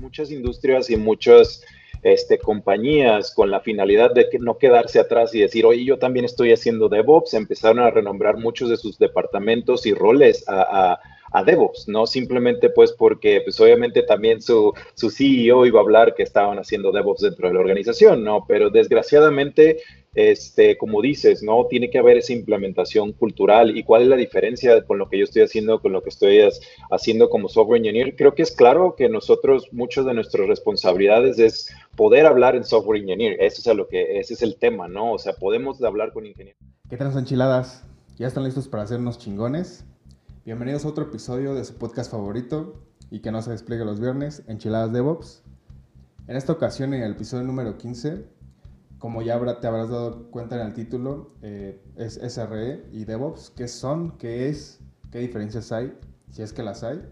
Muchas industrias y muchas este, compañías con la finalidad de que no quedarse atrás y decir, oye, yo también estoy haciendo DevOps, empezaron a renombrar muchos de sus departamentos y roles a DevOps, no simplemente pues porque pues obviamente también su, su CEO iba a hablar que estaban haciendo DevOps dentro de la organización, ¿no? Pero desgraciadamente, este, como dices, ¿no? Tiene que haber esa implementación cultural y cuál es la diferencia con lo que yo estoy haciendo, con lo que estoy haciendo como software engineer. Creo que es claro que nosotros, muchas de nuestras responsabilidades es poder hablar en software engineer. Eso es lo que, ese es el tema, ¿no? O sea, podemos hablar con ingenieros. ¿Qué tal? ¿Ya están listos para hacernos chingones? Bienvenidos a otro episodio de su podcast favorito y que no se despliegue los viernes, Enchiladas DevOps. En esta ocasión, en el episodio número 15, como ya te habrás dado cuenta en el título, eh, es SRE y DevOps. ¿Qué son? ¿Qué es? ¿Qué diferencias hay? Si es que las hay.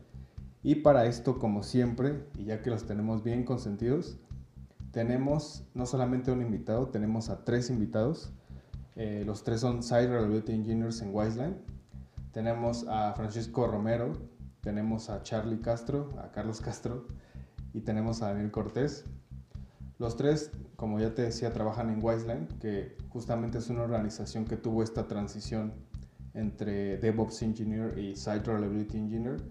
Y para esto, como siempre, y ya que los tenemos bien consentidos, tenemos no solamente un invitado, tenemos a tres invitados. Eh, los tres son Site Reliability Engineers en Wiseline tenemos a Francisco Romero, tenemos a Charlie Castro, a Carlos Castro y tenemos a Daniel Cortés. Los tres, como ya te decía, trabajan en Wiseline, que justamente es una organización que tuvo esta transición entre DevOps Engineer y Site Reliability Engineer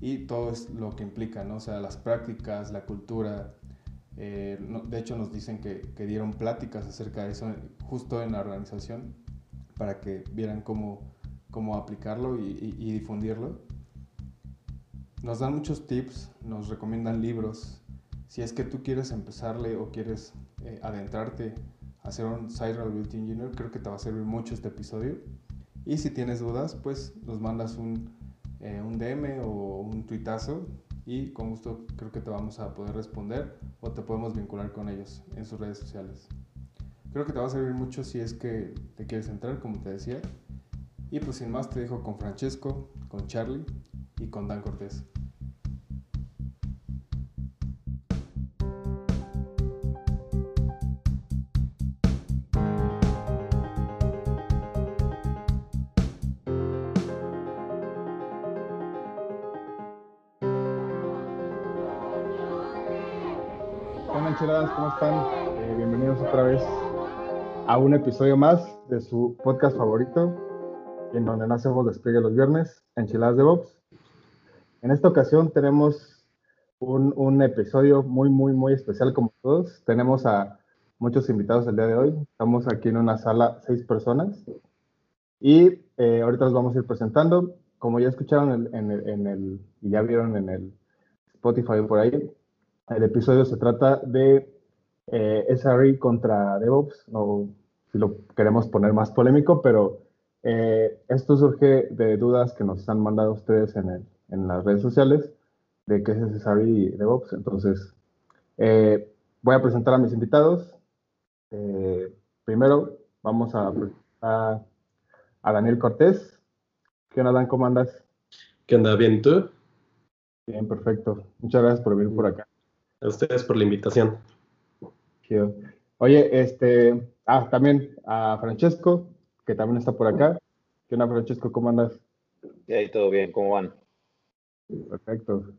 y todo es lo que implica, ¿no? O sea, las prácticas, la cultura. Eh, de hecho, nos dicen que, que, dieron pláticas acerca de eso justo en la organización para que vieran cómo cómo aplicarlo y, difundirlo. Nos dan muchos tips, nos recomiendan libros. Si es que tú quieres empezarle o quieres eh, adentrarte a ser un Site Reliability Engineer, creo que te va a servir mucho este episodio. Y si tienes dudas, pues nos mandas un, eh, un DM o un tuitazo y con gusto creo que te vamos a poder responder o te podemos vincular con ellos en sus redes sociales. Creo que te va a servir mucho si es que te quieres entrar, como te decía. Y pues sin más te dejo con Francesco, con Charlie y con Dan Cortés. ¿cómo están? Eh, bienvenidos otra vez a un episodio más de su podcast favorito, en donde nacemos despliegue los viernes, Enchiladas de Box. En esta ocasión tenemos un, un, episodio muy, muy, muy especial como todos. Tenemos a muchos invitados el día de hoy. Estamos aquí en una sala, seis personas. Y eh, ahorita los vamos a ir presentando. Como ya escucharon en el, en el, y ya vieron en el Spotify por ahí, el episodio se trata de eh, SRE contra DevOps, o si lo queremos poner más polémico, pero eh, esto surge de dudas que nos han mandado ustedes en, en las redes sociales de qué es SRE y DevOps. Entonces, eh, voy a presentar a mis invitados. Eh, primero, vamos a, a, a, Daniel Cortés. ¿Qué onda, Dan? ¿Cómo andas? ¿Qué onda? ¿Bien tú? Bien, perfecto. Muchas gracias por venir por acá. A ustedes por la invitación. Oye, este, ah, también a Francesco, que también está por acá. ¿Qué onda, Francesco? ¿Cómo andas? Y ahí todo bien, ¿cómo van? Perfecto.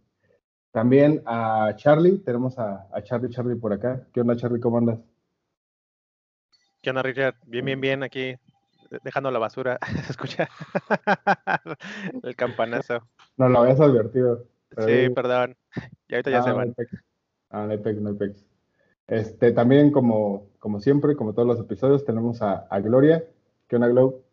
También a Charlie, tenemos a, a, Charlie Charlie por acá. ¿Qué onda, Charlie? ¿Cómo andas? ¿Qué onda, Richard? Bien, bien, bien, aquí dejando la basura. Se escucha el campanazo. No, lo habías advertido. Sí, perdón. Y ahorita ya se van. Ah, no hay pex, no hay pex. Este, también, como, como siempre, como todos los episodios, tenemos a, a Gloria. ¿Qué onda, Glow?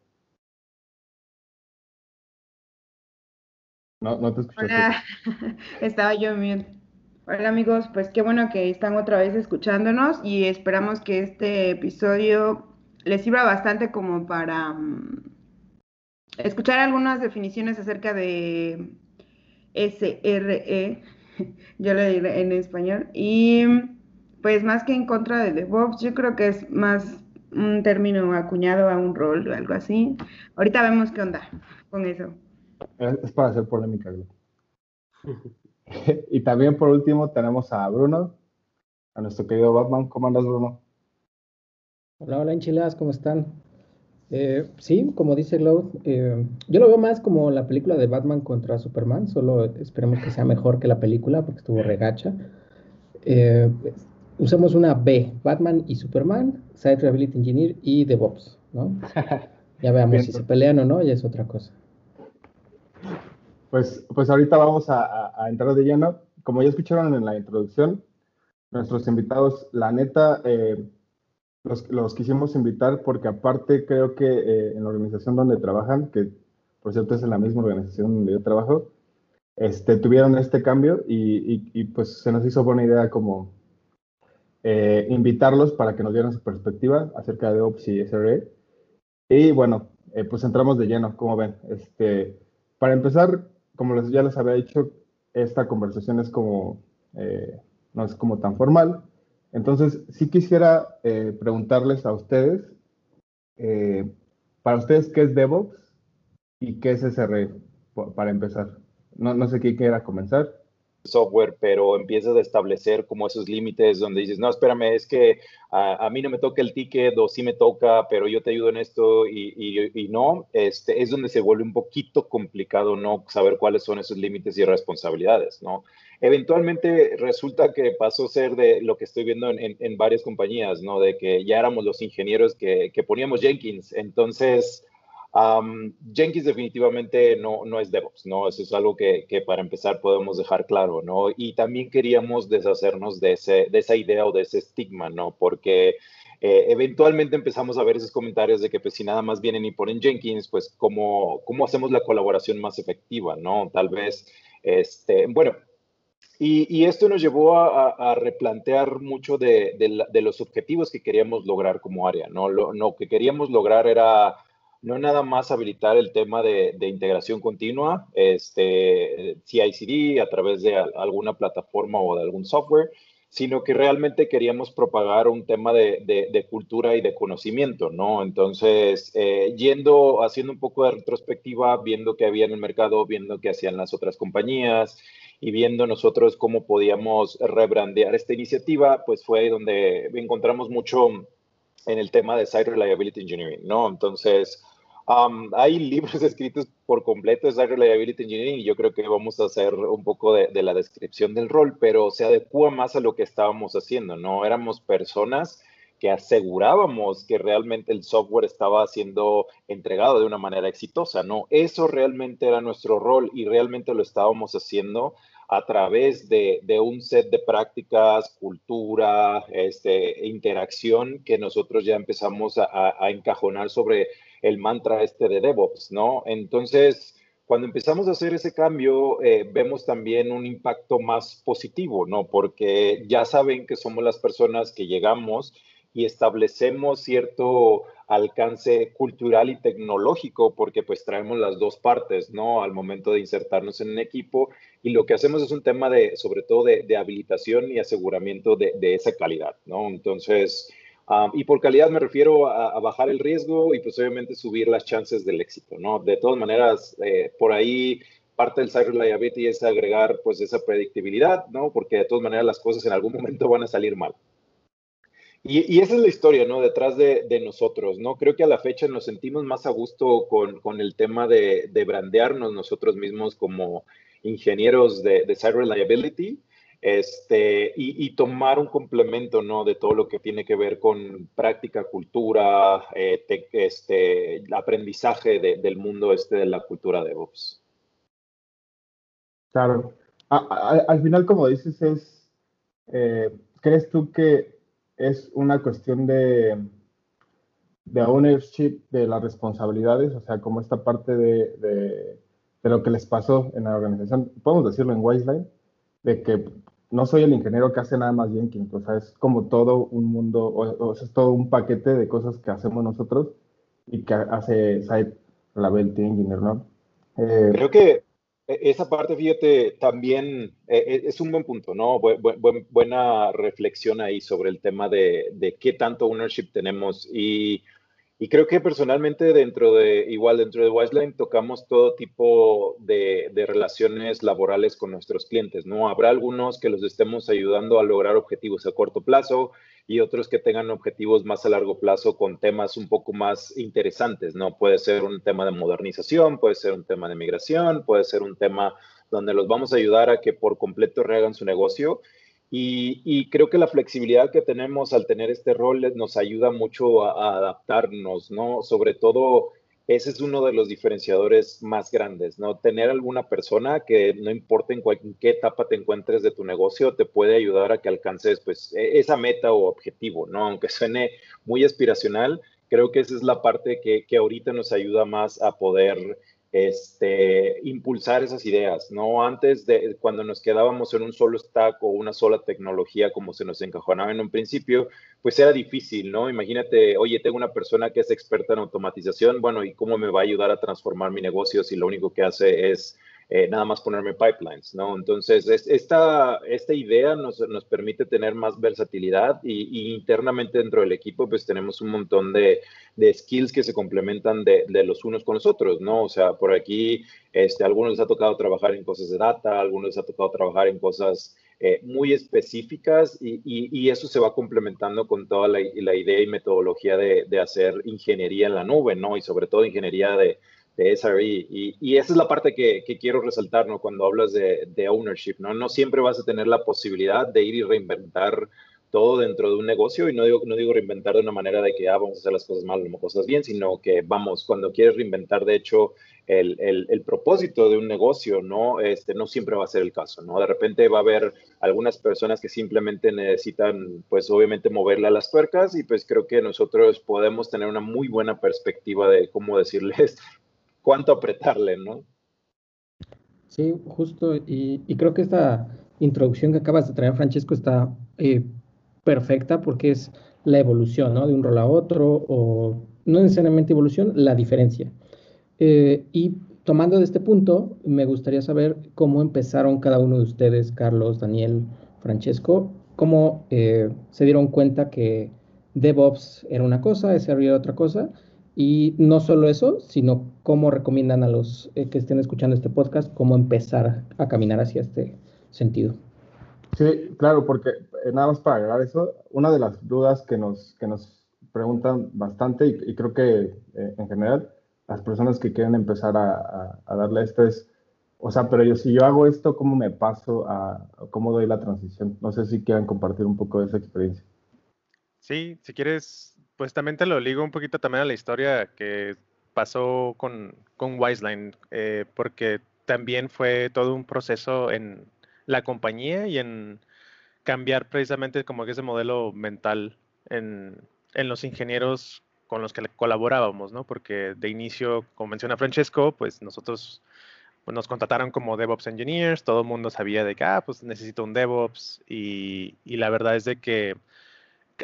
No, no te escuché. Hola, estaba yo bien. Hola amigos, pues qué bueno que están otra vez escuchándonos y esperamos que este episodio les sirva bastante como para um, escuchar algunas definiciones acerca de SRE, yo lo diré en español, y pues más que en contra de DevOps, yo creo que es más un término acuñado a un rol o algo así. Ahorita vemos qué onda con eso. Es para hacer polémica, y también por último tenemos a Bruno, a nuestro querido Batman. ¿Cómo andas, Bruno? Hola, hola, enchiladas, ¿cómo están? Eh, sí, como dice Glow, eh, yo lo veo más como la película de Batman contra Superman, solo esperemos que sea mejor que la película porque estuvo regacha. eh, usamos una B, Batman y Superman, Site Reliability Engineer y DevOps, ¿no? Ya veamos si se pelean o no, ya es otra cosa. Pues, pues ahorita vamos a, entrar de lleno. Como ya escucharon en la introducción, nuestros invitados, la neta, eh, los, quisimos invitar porque aparte creo que eh, en la organización donde trabajan, que por cierto es en la misma organización donde yo trabajo, este, tuvieron este cambio y, pues se nos hizo buena idea como eh, invitarlos para que nos dieran su perspectiva acerca de Ops y SRE. Y bueno, eh, pues entramos de lleno, como ven. Este, para empezar, como ya les había dicho, esta conversación es como, no es como tan formal, entonces, sí quisiera eh, preguntarles a ustedes, eh, para ustedes, ¿qué es DevOps y qué es SRE? Para empezar. No, no sé quién quiera comenzar software, pero empiezas a establecer como esos límites donde dices, no, espérame, es que a, mí no me toca el ticket o sí me toca, pero yo te ayudo en esto y, y, no, este, es donde se vuelve un poquito complicado no saber cuáles son esos límites y responsabilidades, ¿no? Eventualmente resulta que pasó a ser de lo que estoy viendo en, en, varias compañías, ¿no? De que ya éramos los ingenieros que, que poníamos Jenkins, entonces Jenkins definitivamente no, no es DevOps, ¿no? Eso es algo que, que, para empezar podemos dejar claro, ¿no? Y también queríamos deshacernos de, ese, de esa idea o de ese estigma, ¿no? Porque eh, eventualmente empezamos a ver esos comentarios de que pues si nada más vienen y ponen Jenkins, pues cómo, cómo hacemos la colaboración más efectiva, ¿no? Tal vez, este, bueno, y, esto nos llevó a, replantear mucho de, los objetivos que queríamos lograr como área, ¿no? Lo que queríamos lograr era no nada más habilitar el tema de, integración continua, este, CI/CD a través de alguna plataforma o de algún software, sino que realmente queríamos propagar un tema de, cultura y de conocimiento, ¿no? Entonces, eh, yendo, haciendo un poco de retrospectiva, viendo qué había en el mercado, viendo qué hacían las otras compañías y viendo nosotros cómo podíamos rebrandear esta iniciativa, pues fue ahí donde encontramos mucho en el tema de Site Reliability Engineering, ¿no? Entonces, hay libros escritos por completo de Site Reliability Engineering y yo creo que vamos a hacer un poco de, la descripción del rol, pero se adecua más a lo que estábamos haciendo, ¿no? Éramos personas que asegurábamos que realmente el software estaba siendo entregado de una manera exitosa, ¿no? Eso realmente era nuestro rol y realmente lo estábamos haciendo a través de, un set de prácticas, cultura, este, interacción que nosotros ya empezamos a, a encajonar sobre el mantra este de DevOps, ¿no? Entonces, cuando empezamos a hacer ese cambio, eh, vemos también un impacto más positivo, ¿no? Porque ya saben que somos las personas que llegamos y establecemos cierto alcance cultural y tecnológico, porque pues traemos las dos partes, ¿no? Al momento de insertarnos en un equipo y lo que hacemos es un tema de, sobre todo, de, habilitación y aseguramiento de, de, esa calidad, ¿no? Entonces, y por calidad me refiero a, bajar el riesgo y pues obviamente subir las chances del éxito, ¿no? De todas maneras, eh, por ahí parte del Site Reliability es agregar pues esa predictibilidad, ¿no? Porque de todas maneras las cosas en algún momento van a salir mal. Y, esa es la historia, ¿no? Detrás de, nosotros, ¿no? Creo que a la fecha nos sentimos más a gusto con, con el tema de, de, brandearnos nosotros mismos como ingenieros de, de Site Reliability este, y, tomar un complemento ¿no? de todo lo que tiene que ver con práctica, cultura, eh, este, aprendizaje del mundo este de la cultura de DevOps. Claro. al final, como dices, es, eh, ¿crees tú que es una cuestión de, de ownership de las responsabilidades? O sea, como esta parte de, de, de lo que les pasó en la organización, podemos decirlo en Wiseline, de que no soy el ingeniero que hace nada más Jenkins, o sea, es como todo un mundo, o, es todo un paquete de cosas que hacemos nosotros y que hace Site Reliability Engineer, ¿no? Eh, Creo que esa parte, fíjate, también eh, eh, es un buen punto, ¿no? buena reflexión ahí sobre el tema de, de qué tanto ownership tenemos y y creo que personalmente dentro de, igual dentro de Wiseline, tocamos todo tipo de, de, relaciones laborales con nuestros clientes, ¿no? Habrá algunos que los estemos ayudando a lograr objetivos a corto plazo y otros que tengan objetivos más a largo plazo con temas un poco más interesantes, ¿no? Puede ser un tema de modernización, puede ser un tema de migración, puede ser un tema donde los vamos a ayudar a que por completo rehagan su negocio Y, creo que la flexibilidad que tenemos al tener este rol nos ayuda mucho a, adaptarnos, ¿no? Sobre todo, ese es uno de los diferenciadores más grandes, ¿no? Tener alguna persona que no importa en, qué etapa te encuentres de tu negocio, te puede ayudar a que alcances, pues, e, esa meta o objetivo, ¿no? Aunque suene muy aspiracional, creo que esa es la parte que, que ahorita nos ayuda más a poder este, impulsar esas ideas, ¿no? Antes de cuando nos quedábamos en un solo stack o una sola tecnología como se nos encajonaba en un principio, pues era difícil, ¿no? Imagínate, oye, tengo una persona que es experta en automatización, bueno, ¿y cómo me va a ayudar a transformar mi negocio si lo único que hace es eh, nada más ponerme pipelines, ¿no? Entonces, esta, esta idea nos, nos permite tener más versatilidad y, internamente dentro del equipo, pues tenemos un montón de, de skills que se complementan de, de, los unos con los otros, ¿no? O sea, por aquí, este, a algunos les ha tocado trabajar en cosas de data, a algunos les ha tocado trabajar en cosas eh, muy específicas y, y, eso se va complementando con toda la, la idea y metodología de, de, hacer ingeniería en la nube, ¿no? Y sobre todo ingeniería de, de SRE. Y, y, esa es la parte que, que quiero resaltar, ¿no? Cuando hablas de, de, ownership, ¿no? No siempre vas a tener la posibilidad de ir y reinventar todo dentro de un negocio. Y no digo, no digo reinventar de una manera de que, ah, vamos a hacer las cosas mal o cosas bien, sino que, vamos, cuando quieres reinventar, de hecho, el, el, el, propósito de un negocio, ¿no? Este, no siempre va a ser el caso, ¿no? De repente va a haber algunas personas que simplemente necesitan, pues, obviamente moverle a las tuercas y pues creo que nosotros podemos tener una muy buena perspectiva de cómo decirles cuánto apretarle, ¿no? Sí, justo, y, creo que esta introducción que acabas de traer, Francesco, está eh, perfecta porque es la evolución, ¿no? De un rol a otro, o no necesariamente evolución, la diferencia. Eh, y tomando de este punto, me gustaría saber cómo empezaron cada uno de ustedes, Carlos, Daniel, Francesco, cómo eh, se dieron cuenta que DevOps era una cosa, SRE era otra cosa, y no solo eso, sino cómo recomiendan a los eh, que estén escuchando este podcast cómo empezar a caminar hacia este sentido. Sí, claro, porque eh, nada más para agregar eso, una de las dudas que nos, que nos preguntan bastante y, creo que eh, en general las personas que quieren empezar a, a, darle esto es, o sea, pero yo si yo hago esto, ¿cómo me paso a, cómo doy la transición? No sé si quieran compartir un poco de esa experiencia. Sí, si quieres pues también te lo ligo un poquito también a la historia que pasó con, con Wiseline, eh, porque también fue todo un proceso en la compañía y en cambiar precisamente como que ese modelo mental en, en los ingenieros con los que colaborábamos, ¿no? Porque de inicio, como menciona Francesco, pues nosotros pues, nos contrataron como DevOps Engineers, todo el mundo sabía de que, ah, pues necesito un DevOps y, y la verdad es de que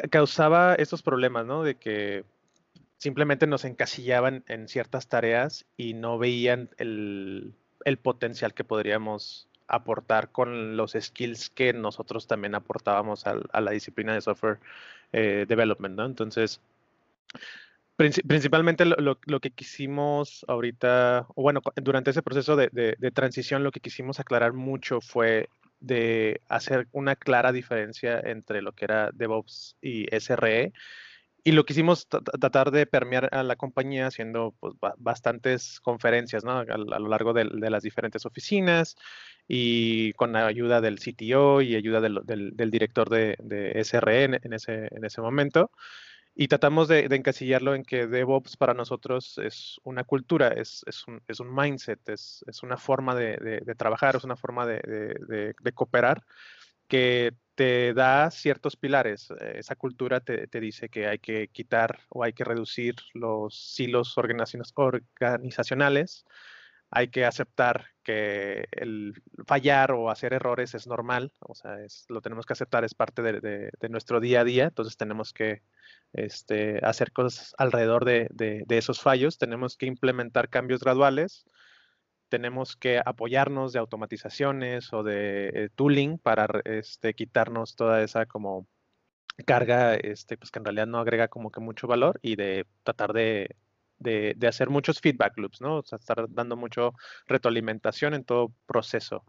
causaba estos problemas, ¿no? De que simplemente nos encasillaban en ciertas tareas y no veían el, potencial que podríamos aportar con los skills que nosotros también aportábamos a, la disciplina de software eh, development, ¿no? Entonces, principalmente lo, que quisimos ahorita, o bueno, durante ese proceso de, de, transición, lo que quisimos aclarar mucho fue de hacer una clara diferencia entre lo que era DevOps y SRE. Y lo quisimos tratar de permear a la compañía haciendo pues, bastantes conferencias a, lo largo de, las diferentes oficinas y con la ayuda del CTO y ayuda del, director de, SRE ese, en ese momento. Y tratamos de, encasillarlo en que DevOps para nosotros es una cultura, es, es, un, es un, mindset, es, es una forma de, de, trabajar, es una forma de, cooperar que te da ciertos pilares. Esa cultura te, te, dice que hay que quitar o hay que reducir los silos organizacionales, hay que aceptar que el fallar o hacer errores es normal, o sea, es, lo tenemos que aceptar, es parte de, nuestro día a día, entonces tenemos que este, hacer cosas alrededor de, de, esos fallos, tenemos que implementar cambios graduales, tenemos que apoyarnos de automatizaciones o de eh, tooling para este, quitarnos toda esa como carga este, pues que en realidad no agrega como que mucho valor y de tratar de de, hacer muchos feedback loops, ¿no? O sea, estar dando mucho retroalimentación en todo proceso.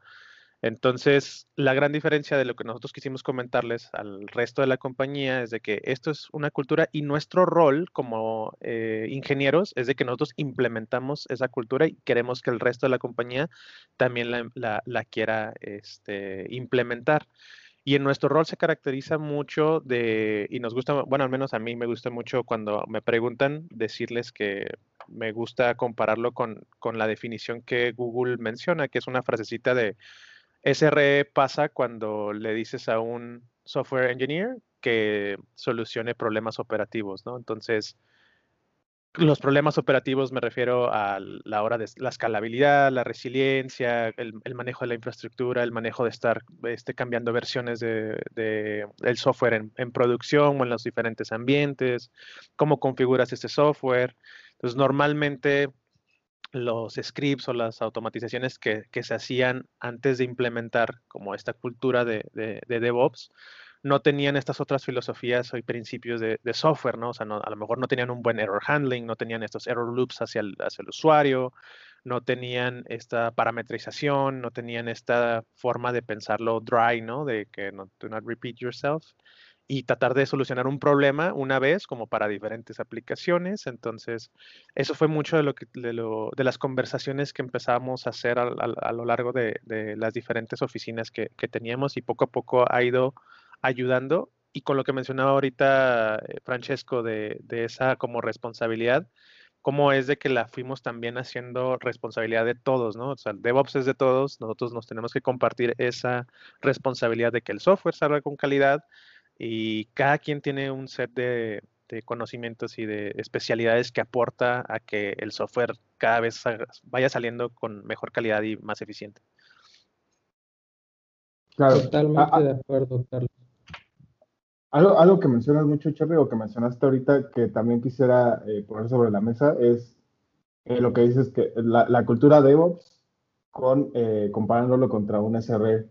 Entonces, la gran diferencia de lo que nosotros quisimos comentarles al resto de la compañía es de que esto es una cultura y nuestro rol como eh, ingenieros es de que nosotros implementamos esa cultura y queremos que el resto de la compañía también la, quiera este, implementar. Y en nuestro rol se caracteriza mucho de, y nos gusta, bueno, al menos a mí me gusta mucho cuando me preguntan decirles que me gusta compararlo con, con la definición que Google menciona, que es una frasecita de SRE pasa cuando le dices a un software engineer que solucione problemas operativos, ¿no? Entonces, los problemas operativos me refiero a la hora de la escalabilidad, la resiliencia, el, manejo de la infraestructura, el manejo de estar este, cambiando versiones de, del software en, producción o en los diferentes ambientes, cómo configuras ese software. Entonces, normalmente los scripts o las automatizaciones que, que se hacían antes de implementar como esta cultura de, de DevOps, no tenían estas otras filosofías y principios de, software, ¿no? O sea, a lo mejor no tenían un buen error handling, no tenían estos error loops hacia el, hacia el usuario, no tenían esta parametrización, no tenían esta forma de pensarlo dry, ¿no? De que no do not repeat yourself y tratar de solucionar un problema una vez como para diferentes aplicaciones. Entonces, eso fue mucho de, lo de, las conversaciones que empezamos a hacer a, a, lo largo de, de, las diferentes oficinas que, que, teníamos y poco a poco ha ido ayudando. Y con lo que mencionaba ahorita eh, Francesco de, esa como responsabilidad, cómo es de que la fuimos también haciendo responsabilidad de todos, ¿no? O sea, el DevOps es de todos, nosotros nos tenemos que compartir esa responsabilidad de que el software salga con calidad y cada quien tiene un set de, conocimientos y de especialidades que aporta a que el software cada vez vaya saliendo con mejor calidad y más eficiente. Claro. Totalmente de acuerdo, Carlos. Algo, algo que mencionas mucho, Charlie, o que mencionaste ahorita, que también quisiera eh, poner sobre la mesa, es eh, lo que dices que la, la cultura DevOps, con, eh, comparándolo contra un SRE.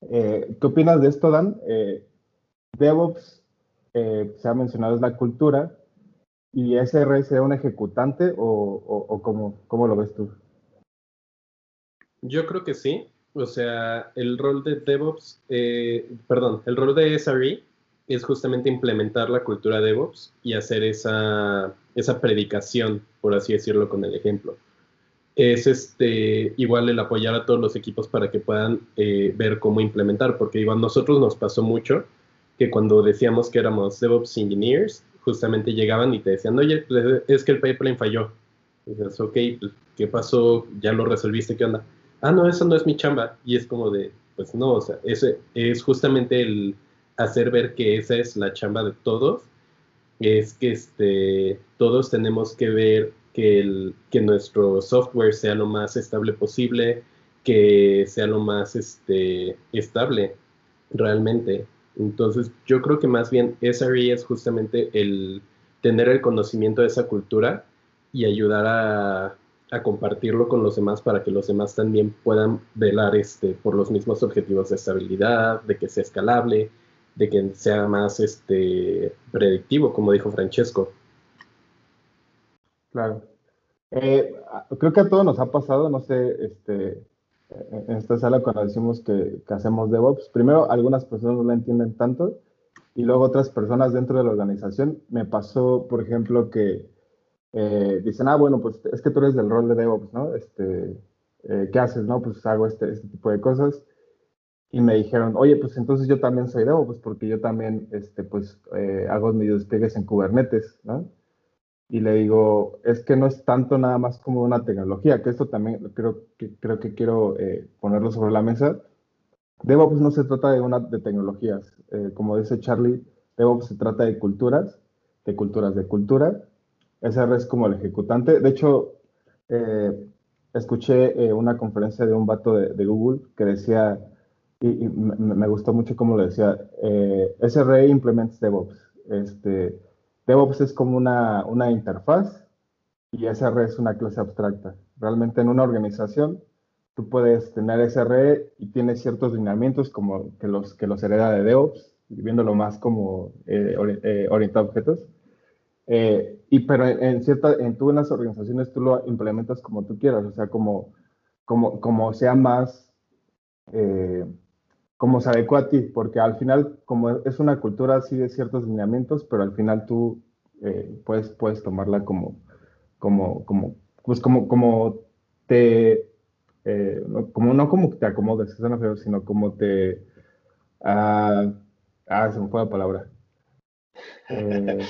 ¿Qué opinas de esto, Dan? DevOps, se ha mencionado, es la cultura, y SRE sea un ejecutante, o, o, o cómo, cómo lo ves tú? Yo creo que sí. O sea, el rol de DevOps, perdón, el rol de SRE es justamente implementar la cultura DevOps y hacer esa, esa predicación, por así decirlo, con el ejemplo. Es este, igual el apoyar a todos los equipos para que puedan eh, ver cómo implementar, porque igual nosotros nos pasó mucho que cuando decíamos que éramos DevOps Engineers, justamente llegaban y te decían, oye, pues, es que el pipeline falló. Y dices, ok, pues, ¿qué pasó? ¿Ya lo resolviste? ¿Qué onda? Ah, no, eso no es mi chamba. Y es como de, pues no, o sea, ese es justamente el, hacer ver que esa es la chamba de todos, es que este, todos tenemos que ver que, el, que nuestro software sea lo más estable posible, que sea lo más este, estable realmente. Entonces, yo creo que más bien SRE es justamente el tener el conocimiento de esa cultura y ayudar a, a, compartirlo con los demás para que los demás también puedan velar este, por los mismos objetivos de estabilidad, de que sea escalable, de que sea más este, predictivo, como dijo Francesco. Claro. Eh, creo que a todos nos ha pasado, no sé, este, en esta sala cuando decimos que, hacemos DevOps, primero algunas personas no la entienden tanto y luego otras personas dentro de la organización. Me pasó, por ejemplo, que eh, dicen, ah, bueno, pues es que tú eres del rol de DevOps, ¿no? Este, eh, ¿Qué haces? No, pues hago este, este tipo de cosas y me dijeron, oye, pues entonces yo también soy DevOps, pues porque yo también, este, pues, eh, hago mis despliegues en Kubernetes, ¿no? Y le digo, es que no es tanto nada más como una tecnología, que esto también creo que, creo que quiero eh, ponerlo sobre la mesa. DevOps no se trata de, una, de tecnologías, eh, como dice Charlie, DevOps se trata de culturas, de culturas de cultura. SR es como el ejecutante. De hecho, escuché una conferencia de un vato de, de Google que decía, y, me, gustó mucho como lo decía, eh, SRE implements DevOps. Este, DevOps es como una, una interfaz y SRE es una clase abstracta. Realmente en una organización tú puedes tener SRE y tienes ciertos lineamientos como que los, que los hereda de DevOps, viéndolo más como eh, eh, orientado a objetos. Eh, y pero en, cierta, en tú en las organizaciones tú lo implementas como tú quieras, o sea, como, como, como sea más como se adecua a ti, porque al final, como es una cultura así de ciertos lineamientos, pero al final tú eh, puedes, puedes tomarla como, como, como, pues como, como te, eh, como no como te acomodes, sino como te, Ah, ah, se me fue la palabra. Eh,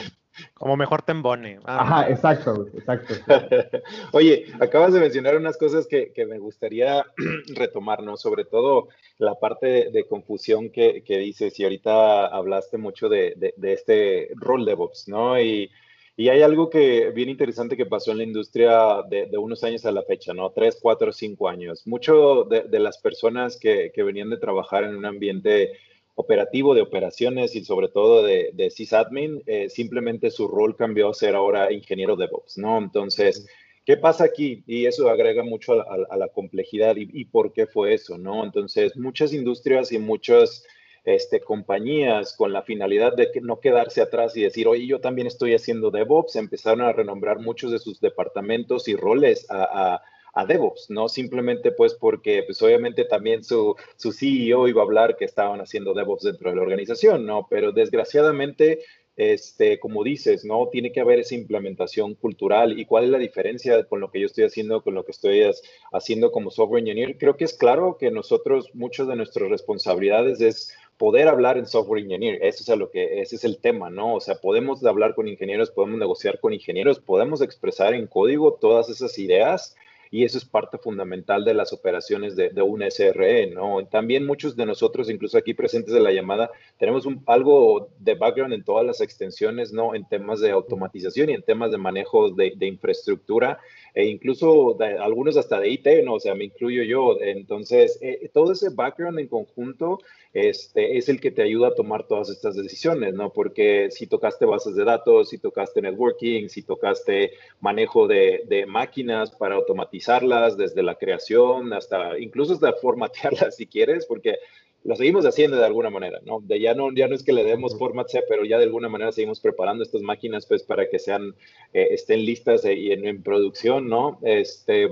como mejor tembone. Ah, Ajá, exacto, exacto. Oye, acabas de mencionar unas cosas que, me gustaría retomar, ¿no? Sobre todo la parte de, confusión que, dices, y ahorita hablaste mucho de, este rol de DevOps, ¿no? Y, hay algo que bien interesante que pasó en la industria de, unos años a la fecha, ¿no? Tres, cuatro, cinco años. Mucho de, las personas que, que venían de trabajar en un ambiente operativo de operaciones y sobre todo de, de sysadmin, eh, simplemente su rol cambió a ser ahora ingeniero DevOps, ¿no? Entonces, ¿qué pasa aquí? Y eso agrega mucho a, la complejidad y, por qué fue eso, ¿no? Entonces, muchas industrias y muchas este, compañías con la finalidad de que no quedarse atrás y decir, oye, yo también estoy haciendo DevOps, empezaron a renombrar muchos de sus departamentos y roles a a DevOps, no simplemente pues porque pues obviamente también su, su CEO iba a hablar que estaban haciendo DevOps dentro de la organización, ¿no? Pero desgraciadamente, este, como dices, ¿no? Tiene que haber esa implementación cultural y cuál es la diferencia con lo que yo estoy haciendo, con lo que estoy haciendo como software engineer. Creo que es claro que nosotros, muchas de nuestras responsabilidades es poder hablar en software engineer. Eso es lo que, ese es el tema, ¿no? O sea, podemos hablar con ingenieros, podemos negociar con ingenieros, podemos expresar en código todas esas ideas y eso es parte fundamental de las operaciones de, de un SRE, ¿no? También muchos de nosotros, incluso aquí presentes de la llamada, tenemos un, algo de background en todas las extensiones, ¿no? En temas de automatización y en temas de manejo de infraestructura e incluso algunos hasta de IT, ¿no? O sea, me incluyo yo. Entonces, eh, todo ese background en conjunto este, es el que te ayuda a tomar todas estas decisiones, ¿no? Porque si tocaste bases de datos, si tocaste networking, si tocaste manejo de, de máquinas para automatizarlas desde la creación hasta, incluso hasta formatearlas si quieres, porque lo seguimos haciendo de alguna manera, ¿no? De ya no, ya no es que le demos format C, pero ya de alguna manera seguimos preparando estas máquinas, pues, para que sean, eh, estén listas eh, y en, producción, ¿no? Este,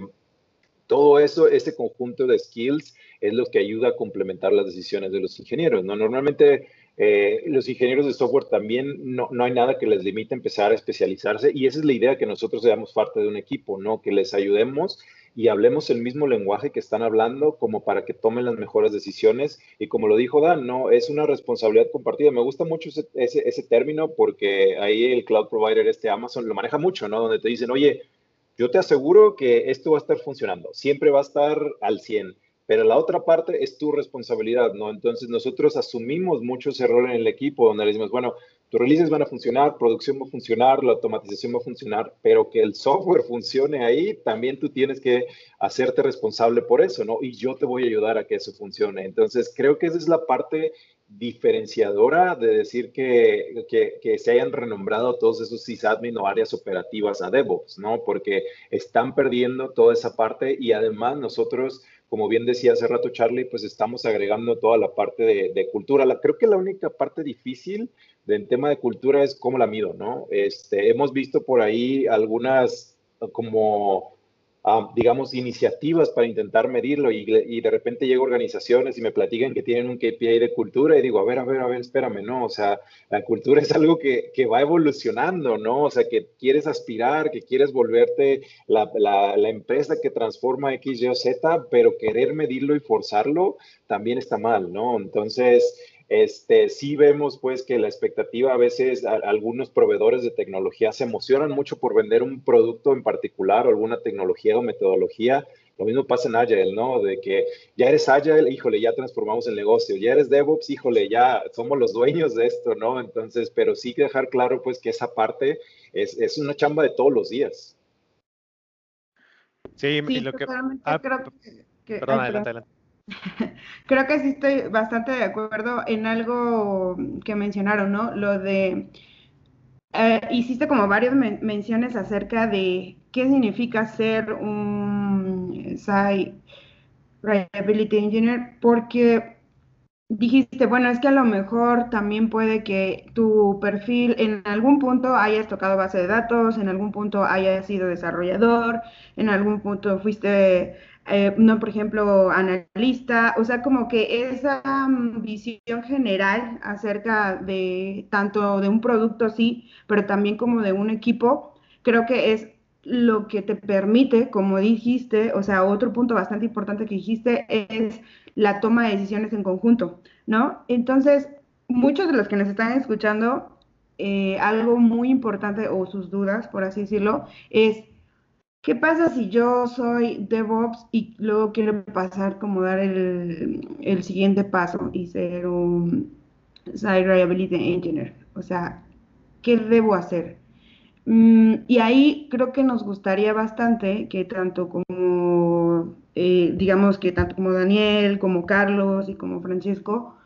todo eso, ese conjunto de skills es lo que ayuda a complementar las decisiones de los ingenieros, ¿no? Normalmente eh, los ingenieros de software también no, no, hay nada que les limite a empezar a especializarse y esa es la idea que nosotros seamos parte de un equipo, ¿no? Que les ayudemos y hablemos el mismo lenguaje que están hablando como para que tomen las mejores decisiones. Y como lo dijo Dan, no, es una responsabilidad compartida. Me gusta mucho ese, ese, término porque ahí el cloud provider, este Amazon, lo maneja mucho, ¿no? Donde te dicen, oye, yo te aseguro que esto va a estar funcionando, siempre va a estar al 100 pero la otra parte es tu responsabilidad, ¿no? Entonces nosotros asumimos mucho ese rol en el equipo donde le decimos, bueno, tus releases van a funcionar, producción va a funcionar, la automatización va a funcionar, pero que el software funcione ahí, también tú tienes que hacerte responsable por eso, ¿no? Y yo te voy a ayudar a que eso funcione. Entonces creo que esa es la parte diferenciadora de decir que, que, que, se hayan renombrado todos esos sysadmin o áreas operativas a DevOps, ¿no? Porque están perdiendo toda esa parte y además nosotros como bien decía hace rato Charlie, pues estamos agregando toda la parte de, cultura. La, creo que la única parte difícil del tema de cultura es cómo la mido, ¿no? Este, hemos visto por ahí algunas como digamos, iniciativas para intentar medirlo y, de repente llego a organizaciones y me platican que tienen un KPI de cultura y digo, a ver, a ver, a ver, espérame, ¿no? O sea, la cultura es algo que, que va evolucionando, ¿no? O sea, que quieres aspirar, que quieres volverte la, la, la, empresa que transforma X, Y o Z, pero querer medirlo y forzarlo también está mal, ¿no? Entonces, este, sí vemos pues que la expectativa a veces algunos proveedores de tecnología se emocionan mucho por vender un producto en particular o alguna tecnología o metodología. Lo mismo pasa en Agile, ¿no? De que ya eres Agile, híjole, ya transformamos el negocio. Ya eres DevOps, híjole, ya somos los dueños de esto, ¿no? Entonces, pero sí que dejar claro pues que esa parte es, es una chamba de todos los días. Sí, y lo que... Ah, creo que... Perdón, adelante, adelante. Creo que sí estoy bastante de acuerdo en algo que mencionaron, ¿no? Lo de, eh, hiciste como varias menciones acerca de qué significa ser un Site Reliability Engineer, porque dijiste, bueno, es que a lo mejor también puede que tu perfil en algún punto hayas tocado base de datos, en algún punto hayas sido desarrollador, en algún punto fuiste eh, no, por ejemplo, analista, o sea, como que esa mm, visión general acerca de tanto de un producto, sí, pero también como de un equipo, creo que es lo que te permite, como dijiste, o sea, otro punto bastante importante que dijiste es la toma de decisiones en conjunto, ¿no? Entonces, muchos de los que nos están escuchando, eh, algo muy importante o sus dudas, por así decirlo, es ¿Qué pasa si yo soy DevOps y luego quiero pasar como dar el, siguiente paso y ser un Site Reliability Engineer? O sea, ¿qué debo hacer? Mm, y ahí creo que nos gustaría bastante que tanto como, eh, digamos que tanto como Daniel, como Carlos y como Francesco,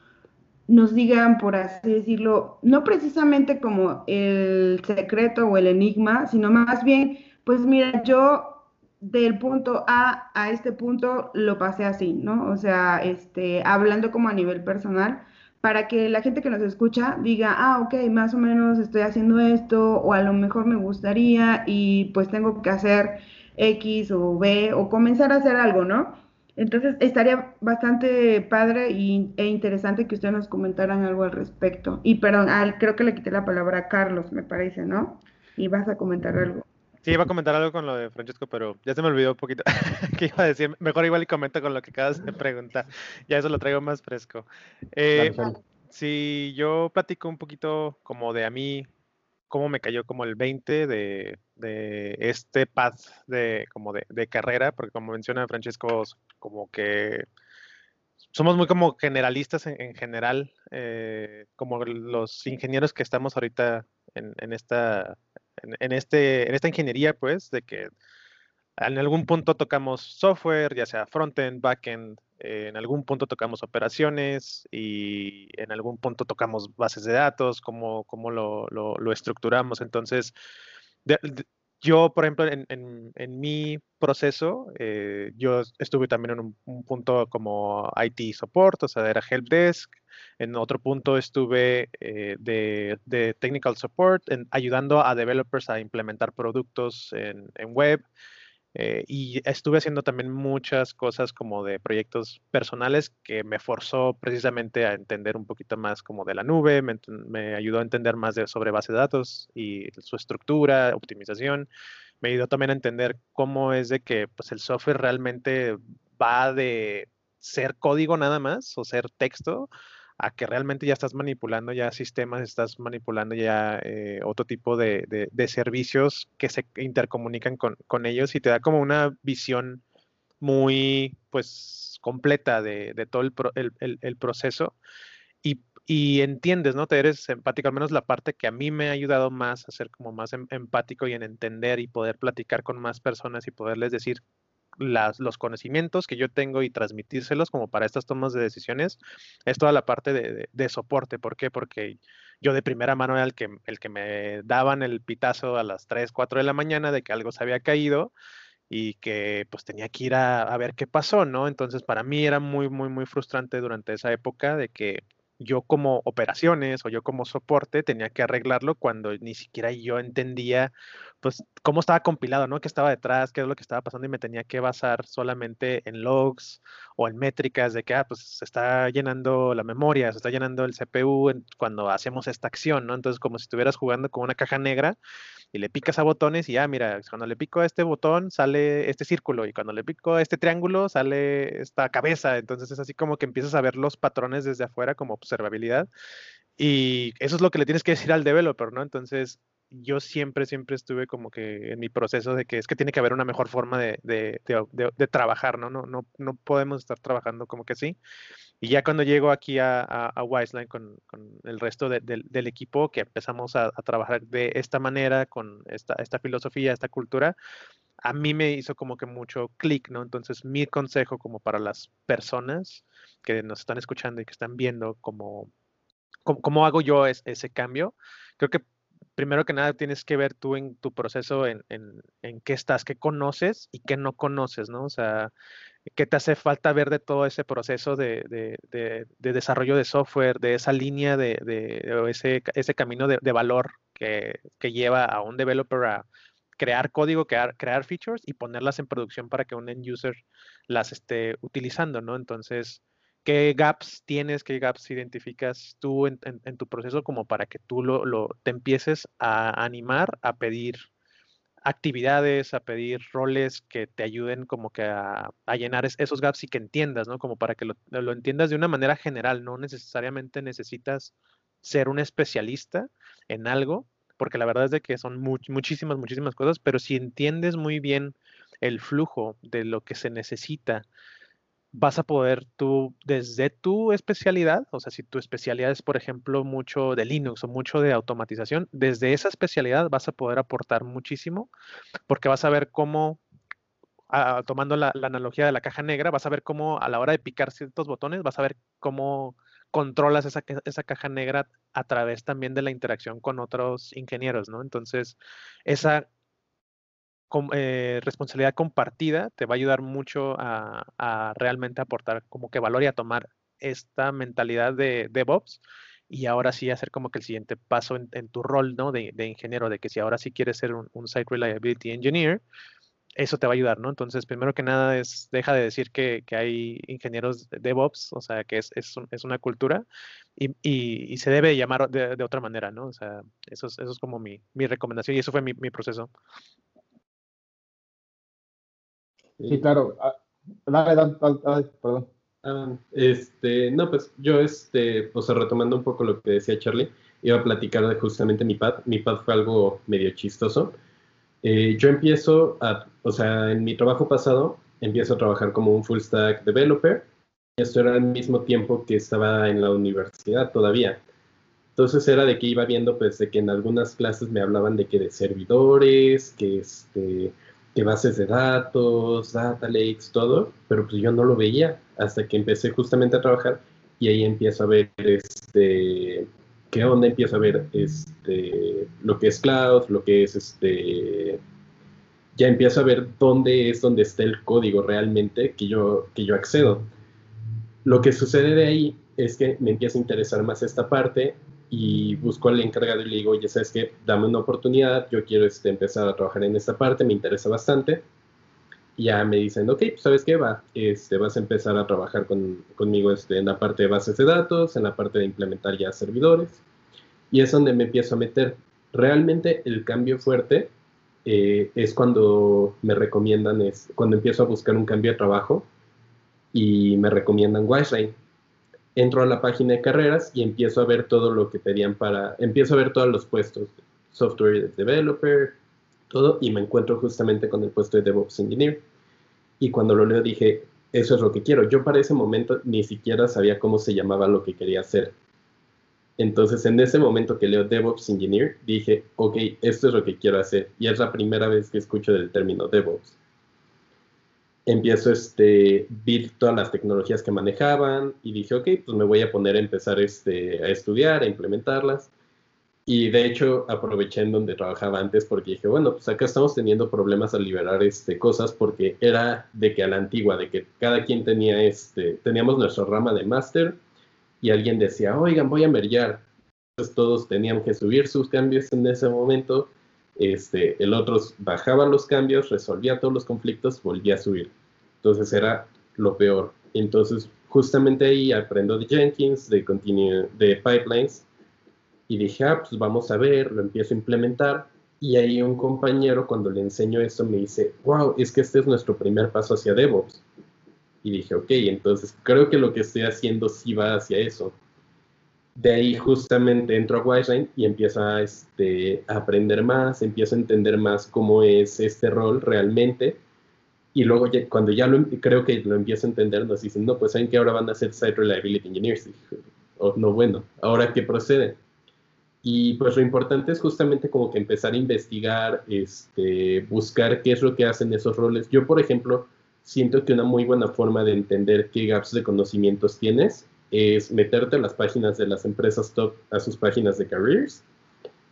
nos digan, por así decirlo, no precisamente como el secreto o el enigma, sino más bien, pues mira, yo del punto A a este punto lo pasé así, ¿no? O sea, este, hablando como a nivel personal, para que la gente que nos escucha diga, ah, ok, más o menos estoy haciendo esto, o a lo mejor me gustaría y pues tengo que hacer X o B, o comenzar a hacer algo, ¿no? Entonces estaría bastante padre y, e interesante que ustedes nos comentaran algo al respecto. Y perdón, creo que le quité la palabra a Carlos, me parece, ¿no? Y vas a comentar algo. Sí, iba a comentar algo con lo de Francesco, pero ya se me olvidó un poquito qué iba a decir. Mejor igual y comento con lo que acabas de preguntar. Ya eso lo traigo más fresco. Eh, si yo platico un poquito como de a mí, cómo me cayó como el 20 de, este path de, como de, carrera, porque como menciona Francesco, como que somos muy como generalistas en, general, eh, como los ingenieros que estamos ahorita en, en esta en, este, en esta ingeniería, pues, de que en algún punto tocamos software, ya sea frontend, backend, eh, en algún punto tocamos operaciones y en algún punto tocamos bases de datos, cómo, cómo lo, lo, estructuramos. Entonces, yo, por ejemplo, en, en, mi proceso, eh, yo estuve también en un, un, punto como IT support, o sea, era help desk, en otro punto estuve eh, de, technical support, ayudando a developers a implementar productos en, web. Eh, y estuve haciendo también muchas cosas como de proyectos personales que me forzó precisamente a entender un poquito más como de la nube, me, ayudó a entender más de, sobre base de datos y su estructura, optimización. Me ayudó también a entender cómo es de que pues, el software realmente va de ser código nada más o ser texto a que realmente ya estás manipulando ya sistemas, estás manipulando ya eh, otro tipo de, servicios que se intercomunican con, ellos y te da como una visión muy pues completa de, todo el, proceso y, y, entiendes, ¿no? Te eres empático, al menos la parte que a mí me ha ayudado más a ser como más em, empático y en entender y poder platicar con más personas y poderles decir los conocimientos que yo tengo y transmitírselos como para estas tomas de decisiones, es toda la parte de, soporte. ¿Por qué? Porque yo de primera mano era el que, el que me daban el pitazo a las 3, 4 de la mañana de que algo se había caído y que pues tenía que ir a, a ver qué pasó, ¿no? Entonces para mí era muy, muy, muy frustrante durante esa época de que yo como operaciones o yo como soporte tenía que arreglarlo cuando ni siquiera yo entendía pues cómo estaba compilado, ¿no? ¿Qué estaba detrás? ¿Qué es lo que estaba pasando? Y me tenía que basar solamente en logs o en métricas de que, ah, pues se está llenando la memoria, se está llenando el CPU cuando hacemos esta acción, ¿no? Entonces, como si estuvieras jugando con una caja negra y le picas a botones y ah, mira, cuando le pico a este botón sale este círculo y cuando le pico a este triángulo sale esta cabeza. Entonces es así como que empiezas a ver los patrones desde afuera como observabilidad. Y eso es lo que le tienes que decir al developer, ¿no? Entonces, yo siempre, siempre estuve como que en mi proceso de que es que tiene que haber una mejor forma de, de, de, trabajar, ¿no? ¿no? No, no podemos estar trabajando como que sí. Y ya cuando llego aquí a, a, Wiseline con, con, el resto del equipo, que empezamos a, a, trabajar de esta manera, con esta, esta filosofía, esta cultura, a mí me hizo como que mucho clic, ¿no? Entonces, mi consejo como para las personas que nos están escuchando y que están viendo cómo, cómo, hago yo ese cambio, creo que primero que nada tienes que ver tú en tu proceso en, en, qué estás, qué conoces y qué no conoces, ¿no? O sea, qué te hace falta ver de todo ese proceso de, de, de, desarrollo de software, de esa línea de, ese, ese camino de, valor que, que, lleva a un developer a crear código, crear, features y ponerlas en producción para que un end user las esté utilizando, ¿no? Entonces, ¿Qué gaps tienes, qué gaps identificas tú en, tu proceso como para que tú lo, te empieces a animar a pedir actividades, a pedir roles que te ayuden como que a, llenar esos gaps y que entiendas, ¿no? Como para que lo, lo, entiendas de una manera general, no necesariamente necesitas ser un especialista en algo, porque la verdad es de que son muchísimas, muchísimas cosas, pero si entiendes muy bien el flujo de lo que se necesita, vas a poder tú, desde tu especialidad, o sea, si tu especialidad es, por ejemplo, mucho de Linux o mucho de automatización, desde esa especialidad vas a poder aportar muchísimo, porque vas a ver cómo, ah, tomando la, la, analogía de la caja negra, vas a ver cómo a la hora de picar ciertos botones, vas a ver cómo controlas esa, esa caja negra a través también de la interacción con otros ingenieros, ¿no? Entonces, esa eh, responsabilidad compartida te va a ayudar mucho a, realmente aportar como que valor y a tomar esta mentalidad de DevOps y ahora sí hacer como que el siguiente paso en, tu rol ¿no? de, ingeniero, de que si ahora sí quieres ser un, un, Site Reliability Engineer, eso te va a ayudar, ¿no? Entonces, primero que nada es, deja de decir que, hay ingenieros de DevOps, o sea, que es, es, una cultura y, y, se debe llamar de, otra manera, ¿no? O sea, eso es, eso es como mi, mi recomendación y eso fue mi, mi proceso. Sí, claro. Ah, dale, dale, perdón. Ah, este, no, pues yo, este, o sea, retomando un poco lo que decía Charlie, iba a platicar de justamente mi pad. Mi pad fue algo medio chistoso. Eh, yo empiezo a, o sea, en mi trabajo pasado, empiezo a trabajar como un full stack developer. Esto era al mismo tiempo que estaba en la universidad todavía. Entonces era de que iba viendo, pues, de que en algunas clases me hablaban de que de servidores, que este, que bases de datos, data lakes, todo, pero pues yo no lo veía hasta que empecé justamente a trabajar y ahí empiezo a ver este qué onda, empiezo a ver este lo que es cloud, lo que es este ya empiezo a ver dónde es donde está el código realmente que yo que yo accedo. Lo que sucede de ahí es que me empieza a interesar más esta parte y busco al encargado y le digo, oye, sabes que dame una oportunidad, yo quiero este, empezar a trabajar en esta parte, me interesa bastante. Ya me dicen, ok, pues, sabes qué, va, este, vas a empezar a trabajar con, conmigo este, en la parte de bases de datos, en la parte de implementar ya servidores. Y es donde me empiezo a meter. Realmente el cambio fuerte eh, es cuando me recomiendan, es cuando empiezo a buscar un cambio de trabajo y me recomiendan Wiseline entro a la página de carreras y empiezo a ver todo lo que pedían para, empiezo a ver todos los puestos, software developer, todo, y me encuentro justamente con el puesto de DevOps Engineer. Y cuando lo leo dije, eso es lo que quiero. Yo para ese momento ni siquiera sabía cómo se llamaba lo que quería hacer. Entonces, en ese momento que leo DevOps Engineer, dije, ok, esto es lo que quiero hacer. Y es la primera vez que escucho del término DevOps empiezo este, vi todas las tecnologías que manejaban y dije, ok, pues me voy a poner a empezar este, a estudiar, a implementarlas. Y de hecho aproveché en donde trabajaba antes porque dije, bueno, pues acá estamos teniendo problemas al liberar este, cosas porque era de que a la antigua, de que cada quien tenía este, teníamos nuestra rama de máster y alguien decía, oigan, voy a mergear. Entonces todos tenían que subir sus cambios en ese momento este, el otro bajaba los cambios, resolvía todos los conflictos, volvía a subir. Entonces era lo peor. Entonces, justamente ahí aprendo de Jenkins, de, de pipelines, y dije, ah, pues vamos a ver, lo empiezo a implementar. Y ahí un compañero, cuando le enseño esto, me dice, wow, es que este es nuestro primer paso hacia DevOps. Y dije, ok, entonces creo que lo que estoy haciendo sí va hacia eso de ahí justamente entro a Wiseline y empiezo a, este, aprender más, empiezo a entender más cómo es este rol realmente. Y luego cuando ya lo, em, creo que lo empiezo a entender, nos dicen, no, pues saben que ahora van a ser Site Reliability Engineers. O, no, bueno, ahora qué procede. Y pues lo importante es justamente como que empezar a investigar, este, buscar qué es lo que hacen esos roles. Yo, por ejemplo, siento que una muy buena forma de entender qué gaps de conocimientos tienes es meterte a las páginas de las empresas top, a sus páginas de careers,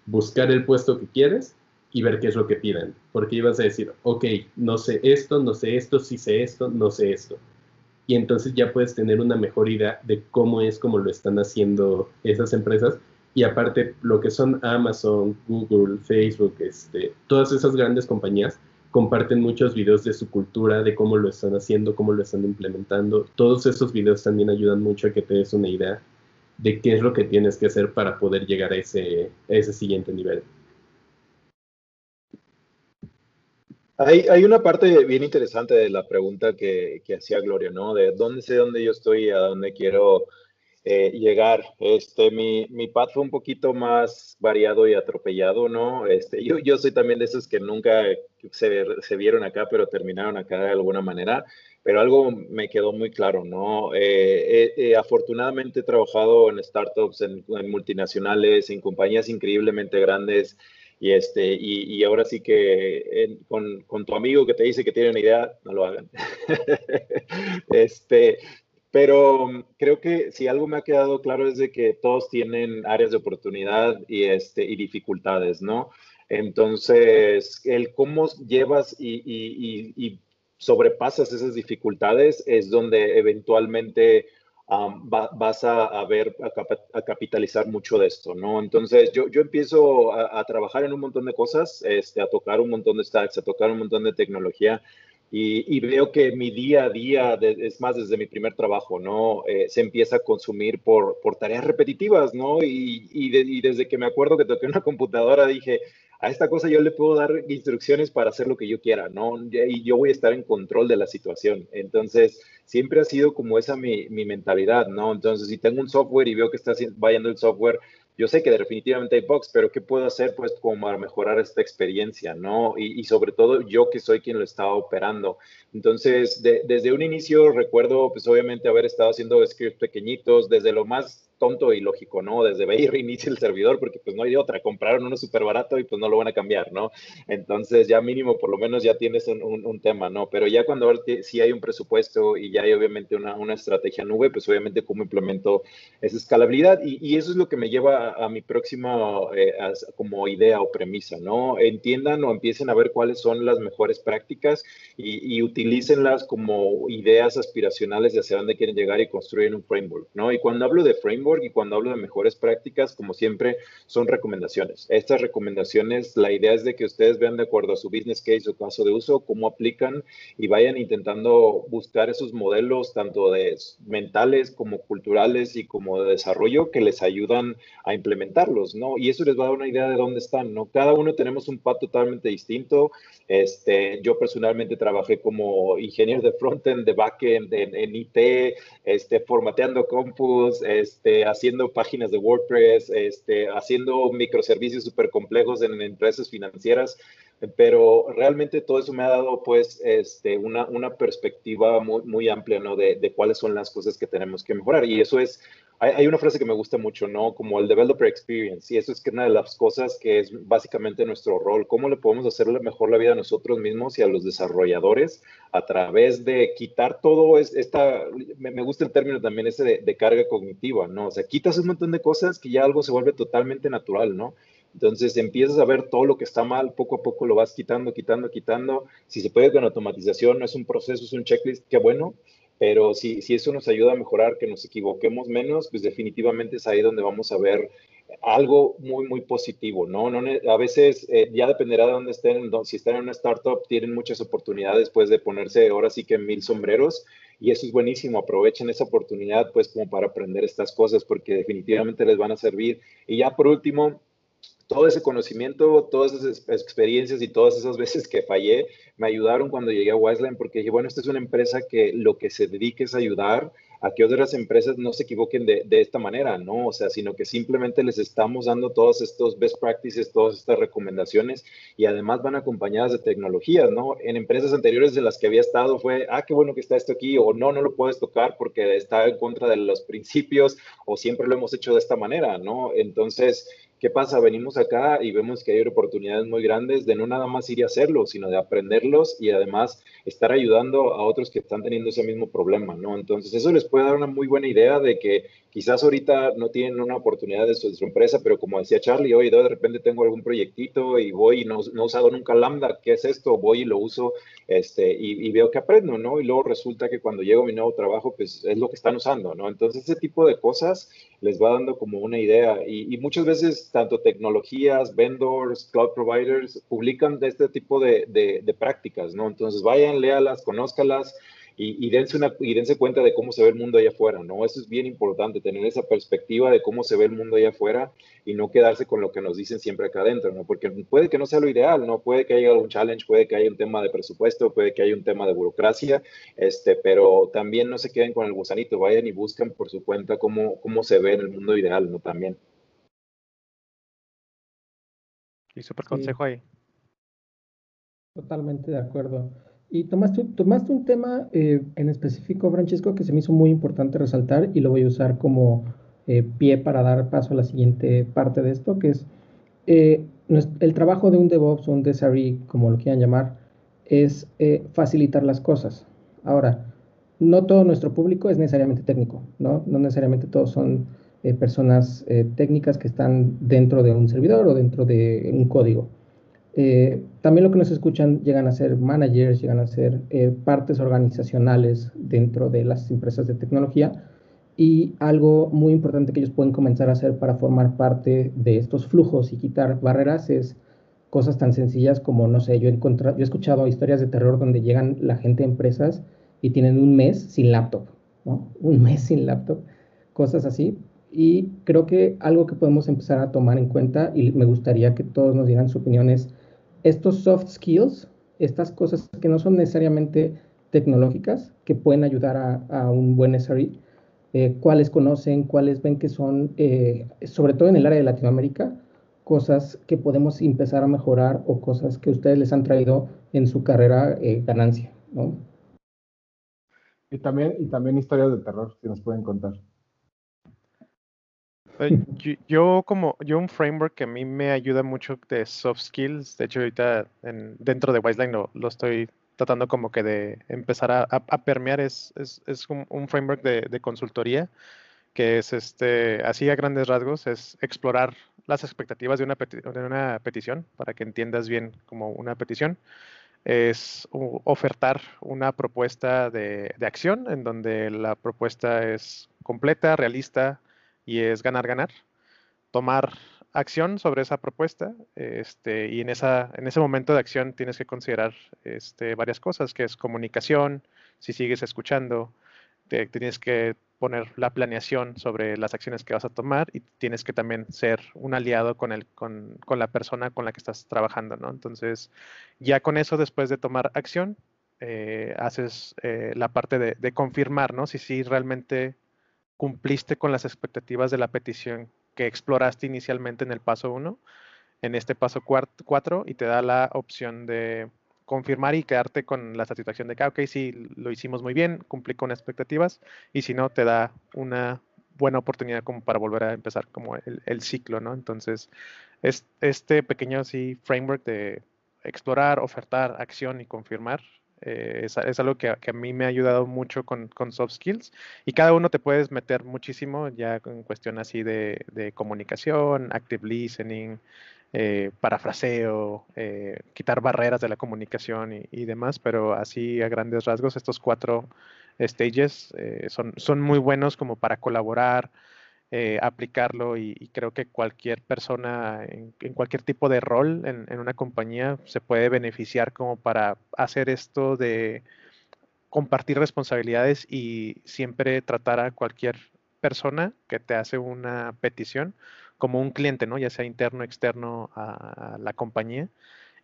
buscar el puesto que quieres y ver qué es lo que piden. Porque ibas a decir, ok, no sé esto, no sé esto, sí sé esto, no sé esto. Y entonces ya puedes tener una mejor idea de cómo es como lo están haciendo esas empresas. Y aparte, lo que son Amazon, Google, Facebook, este, todas esas grandes compañías, comparten muchos videos de su cultura, de cómo lo están haciendo, cómo lo están implementando. Todos esos videos también ayudan mucho a que te des una idea de qué es lo que tienes que hacer para poder llegar a ese, ese siguiente nivel. Hay, hay, una parte bien interesante de la pregunta que, que hacía Gloria, ¿no? De dónde sé dónde yo estoy y a dónde quiero eh, llegar. Este, mi, mi path fue un poquito más variado y atropellado, ¿no? Este, yo, yo soy también de esos que nunca se, se vieron acá, pero terminaron acá de alguna manera. Pero algo me quedó muy claro, ¿no? Eh, afortunadamente he trabajado en startups, en, multinacionales, en compañías increíblemente grandes. Y, este, y, y ahora sí que con, con, tu amigo que te dice que tiene una idea, no lo hagan. este, pero mm, creo que si algo me ha quedado claro es de que todos tienen áreas de oportunidad y, este, y dificultades, ¿no? Entonces, el cómo llevas y, y, y sobrepasas esas dificultades es donde eventualmente um, vas a, ver, a, capitalizar mucho de esto, ¿no? Entonces, yo, yo empiezo a, a, trabajar en un montón de cosas, este, a tocar un montón de stacks, a tocar un montón de tecnología y, veo que mi día a día, es más desde mi primer trabajo, ¿no? Eh, se empieza a consumir por, por tareas repetitivas, ¿no? Y, y, desde que me acuerdo que toqué una computadora dije, a esta cosa yo le puedo dar instrucciones para hacer lo que yo quiera, ¿no? Y yo voy a estar en control de la situación. Entonces, siempre ha sido como esa mi, mi mentalidad, ¿no? Entonces, si tengo un software y veo que está vayando el software, yo sé que definitivamente hay bugs, pero ¿qué puedo hacer pues como para mejorar esta experiencia, no? Y, sobre todo yo que soy quien lo estaba operando. Entonces, desde un inicio recuerdo pues obviamente haber estado haciendo scripts pequeñitos, desde lo más tonto y lógico, ¿no? Desde ve y reinicia el servidor porque pues no hay de otra, compraron uno súper barato y pues no lo van a cambiar, ¿no? Entonces ya mínimo por lo menos ya tienes un, un, tema, ¿no? Pero ya cuando sí hay un presupuesto y ya hay obviamente una, una estrategia nube, pues obviamente cómo implemento esa escalabilidad y, y eso es lo que me lleva a, mi próxima eh, como idea o premisa, ¿no? Entiendan o empiecen a ver cuáles son las mejores prácticas y, y utilícenlas como ideas aspiracionales de hacia dónde quieren llegar y construir un framework, ¿no? Y cuando hablo de framework y cuando hablo de mejores prácticas, como siempre, son recomendaciones. Estas recomendaciones, la idea es de que ustedes vean de acuerdo a su business case o caso de uso, cómo aplican y vayan intentando buscar esos modelos tanto de mentales como culturales y como de desarrollo que les ayudan a implementarlos, ¿no? Y eso les va a dar una idea de dónde están, ¿no? Cada uno tenemos un path totalmente distinto. Este, yo personalmente trabajé como ingeniero de frontend, de backend, en, en IT, este, formateando compus, este, haciendo páginas de WordPress, este, haciendo microservicios súper complejos en empresas financieras pero realmente todo eso me ha dado pues este, una, una perspectiva muy, muy amplia, ¿no? De, de, cuáles son las cosas que tenemos que mejorar. Y eso es hay, una frase que me gusta mucho, ¿no? Como el developer experience. Y eso es que una de las cosas que es básicamente nuestro rol. ¿Cómo le podemos hacer mejor la vida a nosotros mismos y a los desarrolladores a través de quitar todo esta, me, gusta el término también ese de, de, carga cognitiva, ¿no? O sea, quitas un montón de cosas que ya algo se vuelve totalmente natural, ¿no? Entonces empiezas a ver todo lo que está mal, poco a poco lo vas quitando, quitando, quitando. Si se puede con automatización, no es un proceso, es un checklist, qué bueno pero si, si eso nos ayuda a mejorar, que nos equivoquemos menos, pues definitivamente es ahí donde vamos a ver algo muy, muy positivo, ¿no? no a veces eh, ya dependerá de dónde estén, si están en una startup, tienen muchas oportunidades, pues, de ponerse ahora sí que mil sombreros, y eso es buenísimo, aprovechen esa oportunidad, pues, como para aprender estas cosas, porque definitivamente les van a servir. Y ya por último, todo ese conocimiento, todas esas experiencias y todas esas veces que fallé me ayudaron cuando llegué a Wiseline porque dije, bueno, esta es una empresa que lo que se dedique es ayudar a que otras empresas no se equivoquen de, de, esta manera, ¿no? O sea, sino que simplemente les estamos dando todos estos best practices, todas estas recomendaciones y además van acompañadas de tecnologías, ¿no? En empresas anteriores de las que había estado fue, ah, qué bueno que está esto aquí, o no, no lo puedes tocar porque está en contra de los principios, o siempre lo hemos hecho de esta manera, ¿no? Entonces, ¿Qué pasa? Venimos acá y vemos que hay oportunidades muy grandes de no nada más ir a hacerlo, sino de aprenderlos y además estar ayudando a otros que están teniendo ese mismo problema, ¿no? Entonces, eso les puede dar una muy buena idea de que quizás ahorita no tienen una oportunidad de su, empresa, pero como decía Charlie, hoy de repente tengo algún proyectito y voy y no, no, he usado nunca Lambda, ¿qué es esto? Voy y lo uso este, y, veo que aprendo, ¿no? Y luego resulta que cuando llego a mi nuevo trabajo, pues es lo que están usando, ¿no? Entonces, ese tipo de cosas les va dando como una idea y, muchas veces tanto tecnologías, vendors, cloud providers publican de este tipo de, de, de prácticas, ¿no? Entonces, vayan, léalas, conózcalas y, dense una, y dense cuenta de cómo se ve el mundo allá afuera, ¿no? Eso es bien importante, tener esa perspectiva de cómo se ve el mundo allá afuera y no quedarse con lo que nos dicen siempre acá adentro, ¿no? Porque puede que no sea lo ideal, ¿no? Puede que haya algún challenge, puede que haya un tema de presupuesto, puede que haya un tema de burocracia, este, pero también no se queden con el gusanito, vayan y busquen por su cuenta cómo, cómo se ve en el mundo ideal, ¿no? También. Y súper consejo ahí. Totalmente de acuerdo. Y tomaste, tomaste un tema eh, en específico, Francesco, que se me hizo muy importante resaltar y lo voy a usar como eh, pie para dar paso a la siguiente parte de esto, que es eh, el trabajo de un DevOps o un SRE, como lo quieran llamar, es facilitar las cosas. Ahora, no todo nuestro público es necesariamente técnico, ¿no? No necesariamente todos son personas técnicas que están dentro de un servidor o dentro de un código. Eh, también lo que nos escuchan llegan a ser managers, llegan a ser eh, partes organizacionales dentro de las empresas de tecnología y algo muy importante que ellos pueden comenzar a hacer para formar parte de estos flujos y quitar barreras es cosas tan sencillas como, no sé, yo he, escuchado historias de terror donde llegan la gente a empresas y tienen un mes sin laptop, ¿no? Un mes sin laptop, cosas así. Y creo que algo que podemos empezar a tomar en cuenta, y me gustaría que todos nos dieran su opinión, es estos soft skills, estas cosas que no son necesariamente tecnológicas, que pueden ayudar a, un buen SRE, eh, cuáles conocen, cuáles ven que son, eh, sobre todo en el área de Latinoamérica, cosas que podemos empezar a mejorar o cosas que ustedes les han traído en su carrera eh, ganancia, ¿no? Y también, y también historias de terror, si nos pueden contar. Yo, como yo un framework que a mí me ayuda mucho de soft skills, de hecho ahorita en, dentro de Wiseline lo, lo, estoy tratando como que de empezar a, a, permear, es, es, es un, framework de, de, consultoría que es este, así a grandes rasgos, es explorar las expectativas de una, de una petición para que entiendas bien como una petición. Es ofertar una propuesta de, de, acción en donde la propuesta es completa, realista, y es ganar, ganar. Tomar acción sobre esa propuesta este, y en, esa, en ese momento de acción tienes que considerar este, varias cosas, que es comunicación, si sigues escuchando, tienes que poner la planeación sobre las acciones que vas a tomar y tienes que también ser un aliado con, el, con, con la persona con la que estás trabajando, ¿no? Entonces, ya con eso, después de tomar acción, eh, haces eh, la parte de, de, confirmar, ¿no? Si sí realmente cumpliste con las expectativas de la petición que exploraste inicialmente en el paso 1, en este paso 4 y te da la opción de confirmar y quedarte con la satisfacción de que, ah, ok, sí, lo hicimos muy bien, cumplí con expectativas y si no, te da una buena oportunidad como para volver a empezar como el, ciclo, ¿no? Entonces, es, este pequeño sí, framework de explorar, ofertar, acción y confirmar eh, es, algo que, a mí me ha ayudado mucho con, soft skills y cada uno te puedes meter muchísimo ya en cuestión así de, comunicación, active listening, eh, parafraseo, eh, quitar barreras de la comunicación y, demás, pero así a grandes rasgos estos cuatro stages son, son muy buenos como para colaborar, eh, aplicarlo y, creo que cualquier persona en, cualquier tipo de rol en, una compañía se puede beneficiar como para hacer esto de compartir responsabilidades y siempre tratar a cualquier persona que te hace una petición como un cliente, ¿no? Ya sea interno, o externo a, la compañía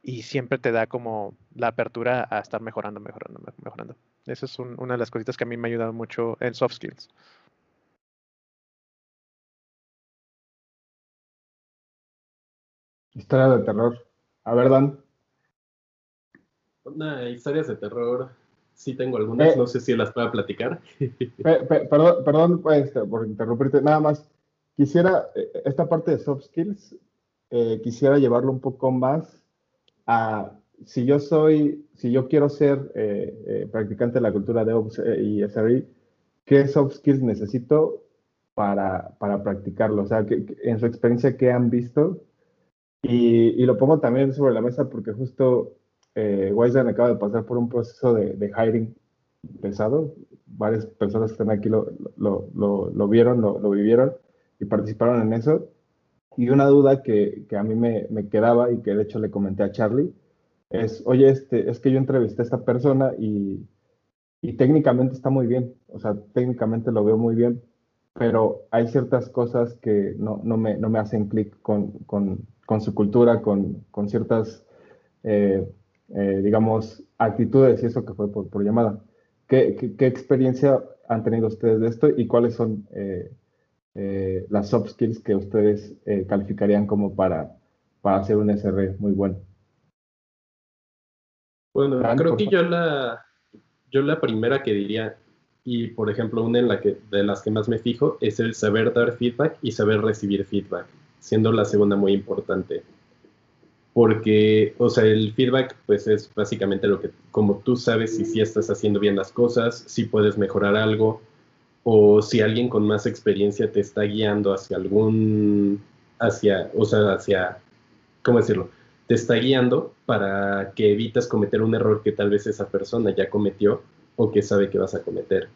y siempre te da como la apertura a estar mejorando, mejorando, mejorando. Esa es una de las cositas que a mí me ha ayudado mucho en soft skills. Historia de terror. A ver, Dan. historias de terror. Sí tengo algunas, eh. no sé si las puedo platicar. perdón, perdón pues, por interrumpirte. Nada más, quisiera, eh, esta parte de soft skills, eh, quisiera llevarlo un poco más a, si yo soy, si yo quiero ser practicante de la cultura de Ops y SRE, ¿qué soft skills necesito para, para practicarlo? O sea, en su experiencia, ¿qué han visto? Y, lo pongo también sobre la mesa porque justo eh, acaba de pasar por un proceso de, de hiring pesado. Varias personas que están aquí lo, lo, lo, vieron, lo, vivieron y participaron en eso. Y una duda que, que a mí me, me, quedaba y que de hecho le comenté a Charlie es, oye, este, es que yo entrevisté a esta persona y, y técnicamente está muy bien, o sea, técnicamente lo veo muy bien, pero hay ciertas cosas que no, no, me, no me, hacen clic con, con, con, su cultura, con, con ciertas, eh, eh, digamos, actitudes y eso que fue por, por llamada. ¿Qué, ¿Qué, qué, experiencia han tenido ustedes de esto y cuáles son eh, las soft skills que ustedes calificarían como para, para hacer un SR muy bueno? Bueno, creo que yo la, yo la primera que diría, y por ejemplo una en la que, de las que más me fijo, es el saber dar feedback y saber recibir feedback, siendo la segunda muy importante. Porque, o sea, el feedback pues es básicamente lo que, como tú sabes si sí estás haciendo bien las cosas, si puedes mejorar algo, o si alguien con más experiencia te está guiando hacia algún, hacia, o sea, hacia, ¿cómo decirlo? te está guiando para que evites cometer un error que tal vez esa persona ya cometió o que sabe que vas a cometer.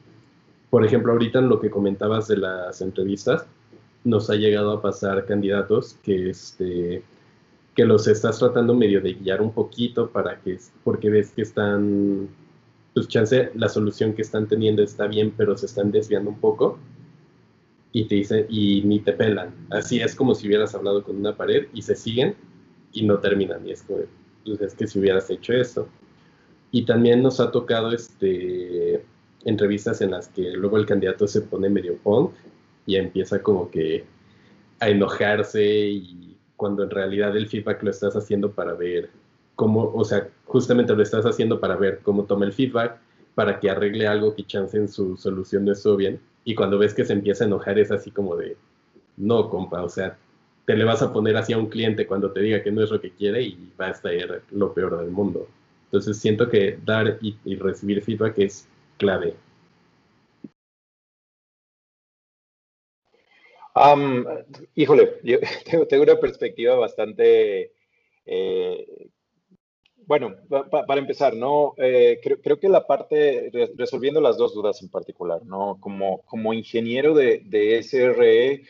Por ejemplo, ahorita en lo que comentabas de las entrevistas, nos ha llegado a pasar candidatos que, este, que los estás tratando medio de guiar un poquito para que, porque ves que están, pues chance, la solución que están teniendo está bien, pero se están desviando un poco y te dicen, y ni te pelan. Así es como si hubieras hablado con una pared y se siguen y no terminan. Y es, como, pues es que si hubieras hecho eso. Y también nos ha tocado este, entrevistas en las que luego el candidato se pone medio punk y empieza como que a enojarse y cuando en realidad el feedback lo estás haciendo para ver cómo, o sea, justamente lo estás haciendo para ver cómo toma el feedback, para que arregle algo que chance en su solución no estuvo bien. Y cuando ves que se empieza a enojar es así como de, no, compa, o sea, te le vas a poner así a un cliente cuando te diga que no es lo que quiere y va a estar lo peor del mundo. Entonces siento que dar y, recibir feedback es clave. Híjole, yo tengo, una perspectiva bastante, eh, bueno, para empezar, ¿no? Eh, creo, que la parte, resolviendo las dos dudas en particular, ¿no? Como, como ingeniero de, de SRE,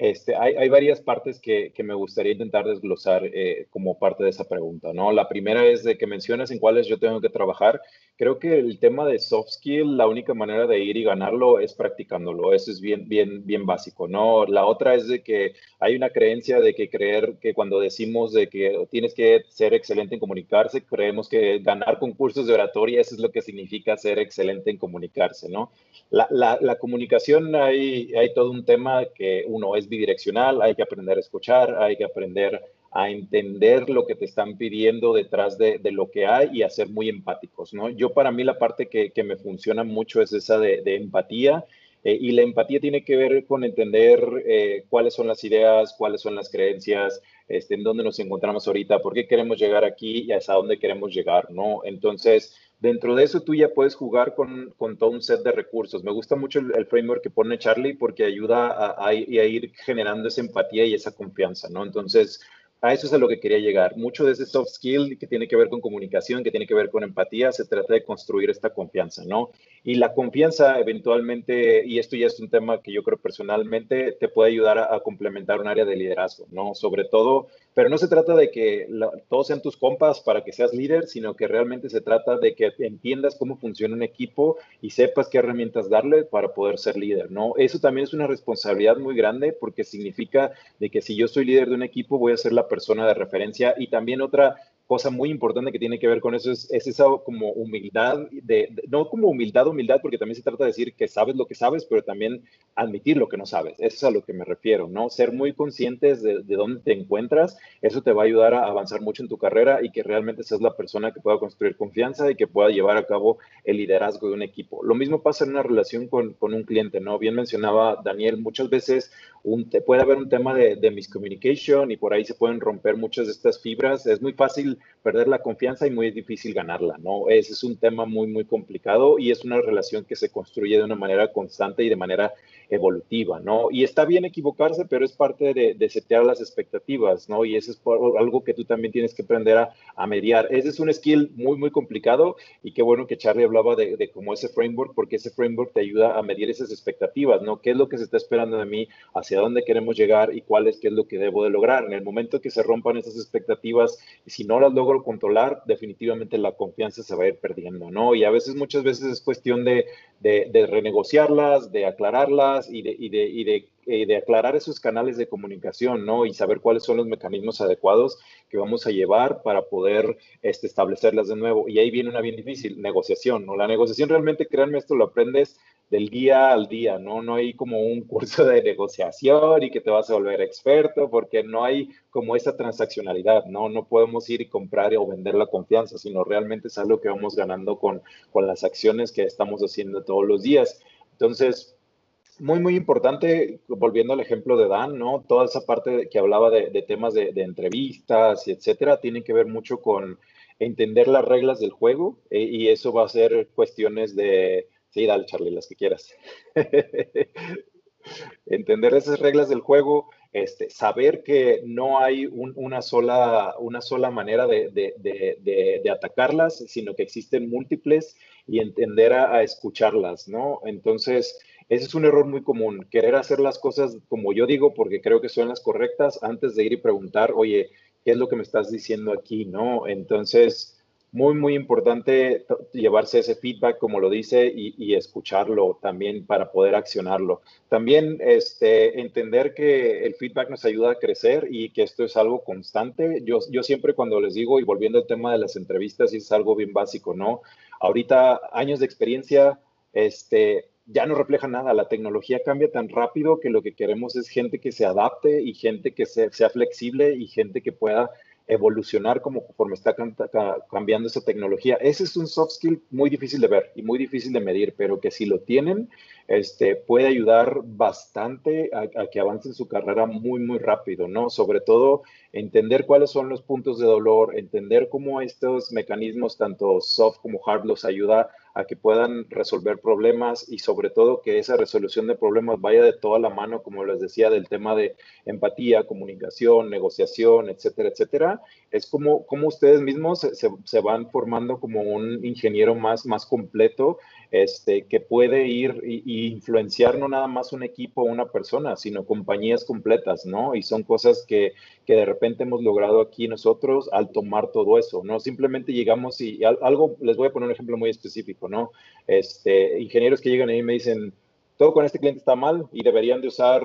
este, hay, varias partes que, me gustaría intentar desglosar eh, como parte de esa pregunta, ¿no? La primera es de que mencionas en cuáles yo tengo que trabajar. Creo que el tema de soft skill, la única manera de ir y ganarlo es practicándolo. Eso es bien, bien, bien básico, ¿no? La otra es de que hay una creencia de que creer que cuando decimos de que tienes que ser excelente en comunicarse, creemos que ganar concursos de oratoria, eso es lo que significa ser excelente en comunicarse, ¿no? La, la, la comunicación, hay, hay todo un tema que uno es bidireccional, hay que aprender a escuchar, hay que aprender a entender lo que te están pidiendo detrás de, lo que hay y a ser muy empáticos, ¿no? Yo para mí la parte que, me funciona mucho es esa de, empatía eh, y la empatía tiene que ver con entender eh, cuáles son las ideas, cuáles son las creencias, este, en dónde nos encontramos ahorita, por qué queremos llegar aquí y hasta dónde queremos llegar, ¿no? Entonces, Dentro de eso tú ya puedes jugar con, todo un set de recursos. Me gusta mucho el, framework que pone Charlie porque ayuda a, a, ir generando esa empatía y esa confianza, ¿no? Entonces, a eso es a lo que quería llegar. Mucho de ese soft skill que tiene que ver con comunicación, que tiene que ver con empatía, se trata de construir esta confianza, ¿no? Y la confianza eventualmente, y esto ya es un tema que yo creo personalmente, te puede ayudar a, complementar un área de liderazgo, ¿no? Sobre todo, pero no se trata de que todos sean tus compas para que seas líder, sino que realmente se trata de que entiendas cómo funciona un equipo y sepas qué herramientas darle para poder ser líder, ¿no? Eso también es una responsabilidad muy grande porque significa de que si yo soy líder de un equipo, voy a ser la persona de referencia y también otra cosa muy importante que tiene que ver con eso es, esa como humildad, de, no como humildad, humildad, porque también se trata de decir que sabes lo que sabes, pero también admitir lo que no sabes. Eso es a lo que me refiero, ¿no? Ser muy conscientes de, dónde te encuentras, eso te va a ayudar a avanzar mucho en tu carrera y que realmente seas la persona que pueda construir confianza y que pueda llevar a cabo el liderazgo de un equipo. Lo mismo pasa en una relación con, con un cliente, ¿no? Bien mencionaba Daniel, muchas veces un, te puede haber un tema de, de miscommunication y por ahí se pueden romper muchas de estas fibras. Es muy fácil perder la confianza y muy difícil ganarla, ¿no? Ese es un tema muy, muy complicado y es una relación que se construye de una manera constante y de manera evolutiva, ¿no? Y está bien equivocarse, pero es parte de, de setear las expectativas, ¿no? Y eso es algo que tú también tienes que aprender a, a, mediar. Ese es un skill muy, muy complicado y qué bueno que Charlie hablaba de, de como ese framework, porque ese framework te ayuda a medir esas expectativas, ¿no? ¿Qué es lo que se está esperando de mí? ¿Hacia dónde queremos llegar? ¿Y cuál es, qué es lo que debo de lograr? En el momento que se rompan esas expectativas, si no las logro controlar, definitivamente la confianza se va a ir perdiendo, ¿no? Y a veces, muchas veces es cuestión de, de renegociarlas, de aclararlas y de, y de, y de eh, de aclarar esos canales de comunicación, ¿no? Y saber cuáles son los mecanismos adecuados que vamos a llevar para poder este, establecerlas de nuevo. Y ahí viene una bien difícil, negociación, ¿no? La negociación realmente, créanme, esto lo aprendes del día al día, ¿no? No hay como un curso de negociación y que te vas a volver experto porque no hay como esa transaccionalidad, ¿no? No podemos ir y comprar o vender la confianza, sino realmente es algo que vamos ganando con, con las acciones que estamos haciendo todos los días. Entonces, muy, muy importante, volviendo al ejemplo de Dan, ¿no? Toda esa parte que hablaba de, temas de, entrevistas y etcétera, tiene que ver mucho con entender las reglas del juego eh, y eso va a ser cuestiones de... Sí, dale, Charlie, las que quieras. entender esas reglas del juego, este, saber que no hay un, una, sola, una sola manera de, de, de, atacarlas, sino que existen múltiples y entender a escucharlas, ¿no? Entonces, ese es un error muy común, querer hacer las cosas como yo digo porque creo que son las correctas antes de ir y preguntar, oye, ¿qué es lo que me estás diciendo aquí? ¿No? Entonces, muy, muy importante llevarse ese feedback, como lo dice, y, escucharlo también para poder accionarlo. También este, entender que el feedback nos ayuda a crecer y que esto es algo constante. Yo, yo siempre cuando les digo, y volviendo al tema de las entrevistas, es algo bien básico, ¿no? Ahorita, años de experiencia, este, ya no refleja nada. La tecnología cambia tan rápido que lo que queremos es gente que se adapte y gente que sea, flexible y gente que pueda evolucionar como conforme está cambiando esa tecnología. Ese es un soft skill muy difícil de ver y muy difícil de medir, pero que si lo tienen, este, puede ayudar bastante a, a, que avancen su carrera muy, muy rápido, ¿no? Sobre todo entender cuáles son los puntos de dolor, entender cómo estos mecanismos, tanto soft como hard, los ayuda a que puedan resolver problemas y sobre todo que esa resolución de problemas vaya de toda la mano, como les decía, del tema de empatía, comunicación, negociación, etcétera, etcétera. Es como, como ustedes mismos se, se van formando como un ingeniero más, más completo este, que puede ir y, influenciar no nada más un equipo o una persona, sino compañías completas, ¿no? Y son cosas que, que de repente hemos logrado aquí nosotros al tomar todo eso, ¿no? Simplemente llegamos y, algo, les voy a poner un ejemplo muy específico, ¿no? Este, ingenieros que llegan ahí y me dicen, todo con este cliente está mal y deberían de usar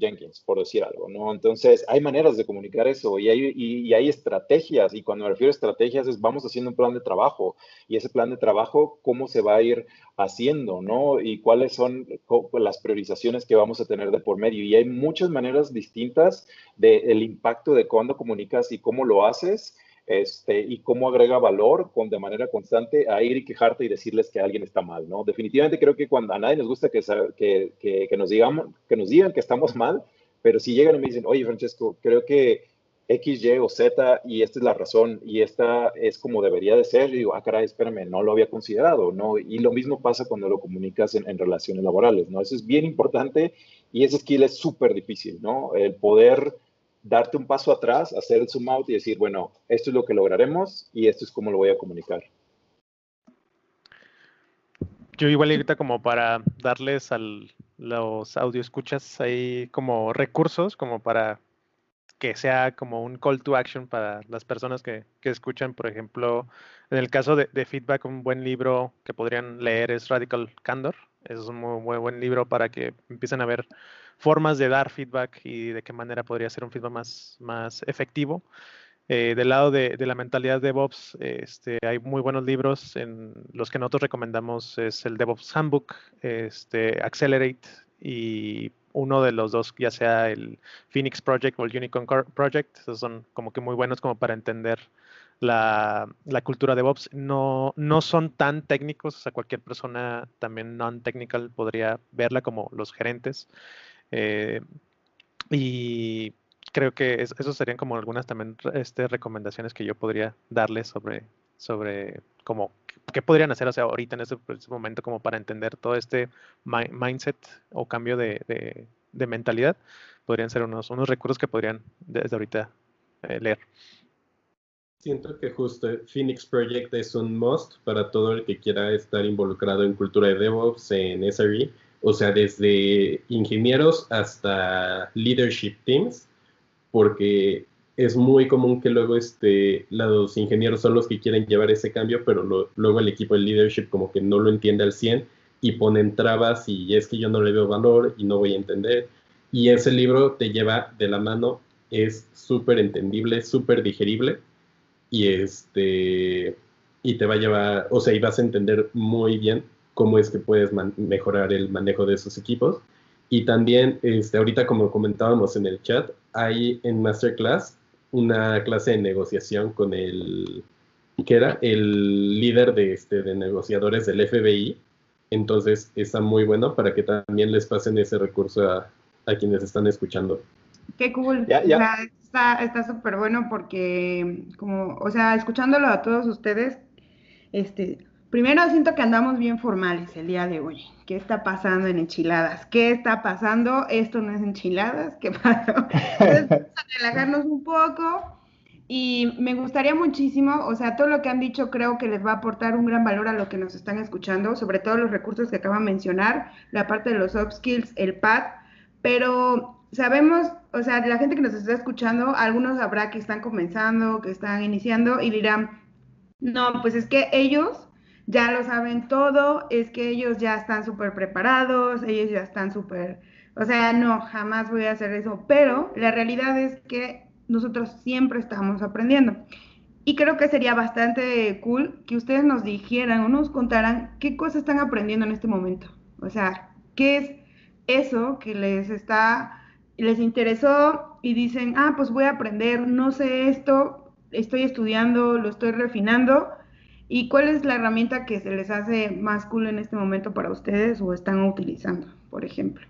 Jenkins, por decir algo, ¿no? Entonces, hay maneras de comunicar eso y hay, y, hay, estrategias, y cuando me refiero a estrategias es vamos haciendo un plan de trabajo, y ese plan de trabajo, cómo se va a ir haciendo, ¿no? Y cuáles son las priorizaciones que vamos a tener de por medio. Y hay muchas maneras distintas del de impacto de cuándo comunicas y cómo lo haces, este, y cómo agrega valor con, de manera constante a ir y quejarte y decirles que alguien está mal, ¿no? Definitivamente creo que cuando a nadie nos gusta que, que, que, nos, digamos, que nos digan que estamos mal, pero si llegan y me dicen, oye, Francesco, creo que X, Y o Z y esta es la razón y esta es como debería de ser, y digo, ah, caray, espérame, no lo había considerado, ¿no? Y lo mismo pasa cuando lo comunicas en, en relaciones laborales, ¿no? Eso es bien importante y ese skill es súper difícil, ¿no? El poder darte un paso atrás, hacer el zoom out y decir, bueno, esto es lo que lograremos y esto es cómo lo voy a comunicar. Yo igual ahorita como para darles a los audio escuchas ahí como recursos, como para que sea como un call to action para las personas que, que escuchan, por ejemplo, en el caso de, de, feedback, un buen libro que podrían leer es Radical Candor. Es un muy, muy buen libro para que empiecen a ver formas de dar feedback y de qué manera podría ser un feedback más, más efectivo. Eh, del lado de, de, la mentalidad de DevOps, este, hay muy buenos libros. En los que nosotros recomendamos es el DevOps Handbook, este, Accelerate y uno de los dos, ya sea el Phoenix Project o el Unicorn Project. Esos son como que muy buenos como para entender la, la cultura DevOps. No, no son tan técnicos, o sea, cualquier persona también non-technical podría verla como los gerentes. Eh, y creo que es, esos serían como algunas también este, recomendaciones que yo podría darles sobre, sobre como ¿qué podrían hacer o sea, ahorita en ese, momento como para entender todo este mindset o cambio de, mentalidad? Podrían ser unos, unos recursos que podrían desde ahorita eh, leer. Siento que justo Phoenix Project es un must para todo el que quiera estar involucrado en cultura de DevOps, en SRE, o sea, desde ingenieros hasta leadership teams, porque es muy común que luego este, los ingenieros son los que quieren llevar ese cambio, pero luego el equipo de leadership como que no lo entiende al 100 y ponen trabas y es que yo no le veo valor y no voy a entender. Y ese libro te lleva de la mano, es súper entendible, súper digerible y este y te va a llevar, o sea, y vas a entender muy bien cómo es que puedes mejorar el manejo de esos equipos. Y también, este, ahorita como comentábamos en el chat, hay en Masterclass una clase de negociación con el, que era el líder de, este, de negociadores del FBI. Entonces está muy bueno para que también les pasen ese recurso a, a quienes están escuchando. Qué cool. está súper bueno porque, como, o sea, escuchándolo a todos ustedes, este, primero siento que andamos bien formales el día de hoy. ¿Qué está pasando en enchiladas? ¿Qué está pasando? Esto no es enchiladas. ¿Qué pasó? Entonces, vamos a relajarnos un poco. Y me gustaría muchísimo, o sea, todo lo que han dicho creo que les va a aportar un gran valor a lo que nos están escuchando, sobre todo los recursos que acaban de mencionar, la parte de los soft skills, el pad, pero sabemos, o sea, la gente que nos está escuchando, algunos habrá que están comenzando, que están iniciando y dirán, no, pues es que ellos ya lo saben todo, es que ellos ya están súper preparados, ellos ya están súper, o sea, no, jamás voy a hacer eso, pero la realidad es que nosotros siempre estamos aprendiendo. Y creo que sería bastante cool que ustedes nos dijeran o nos contaran qué cosas están aprendiendo en este momento. O sea, qué es eso que les está les interesó y dicen, ah, pues voy a aprender, no sé esto, estoy estudiando, lo estoy refinando. ¿Y cuál es la herramienta que se les hace más cool en este momento para ustedes o están utilizando, por ejemplo?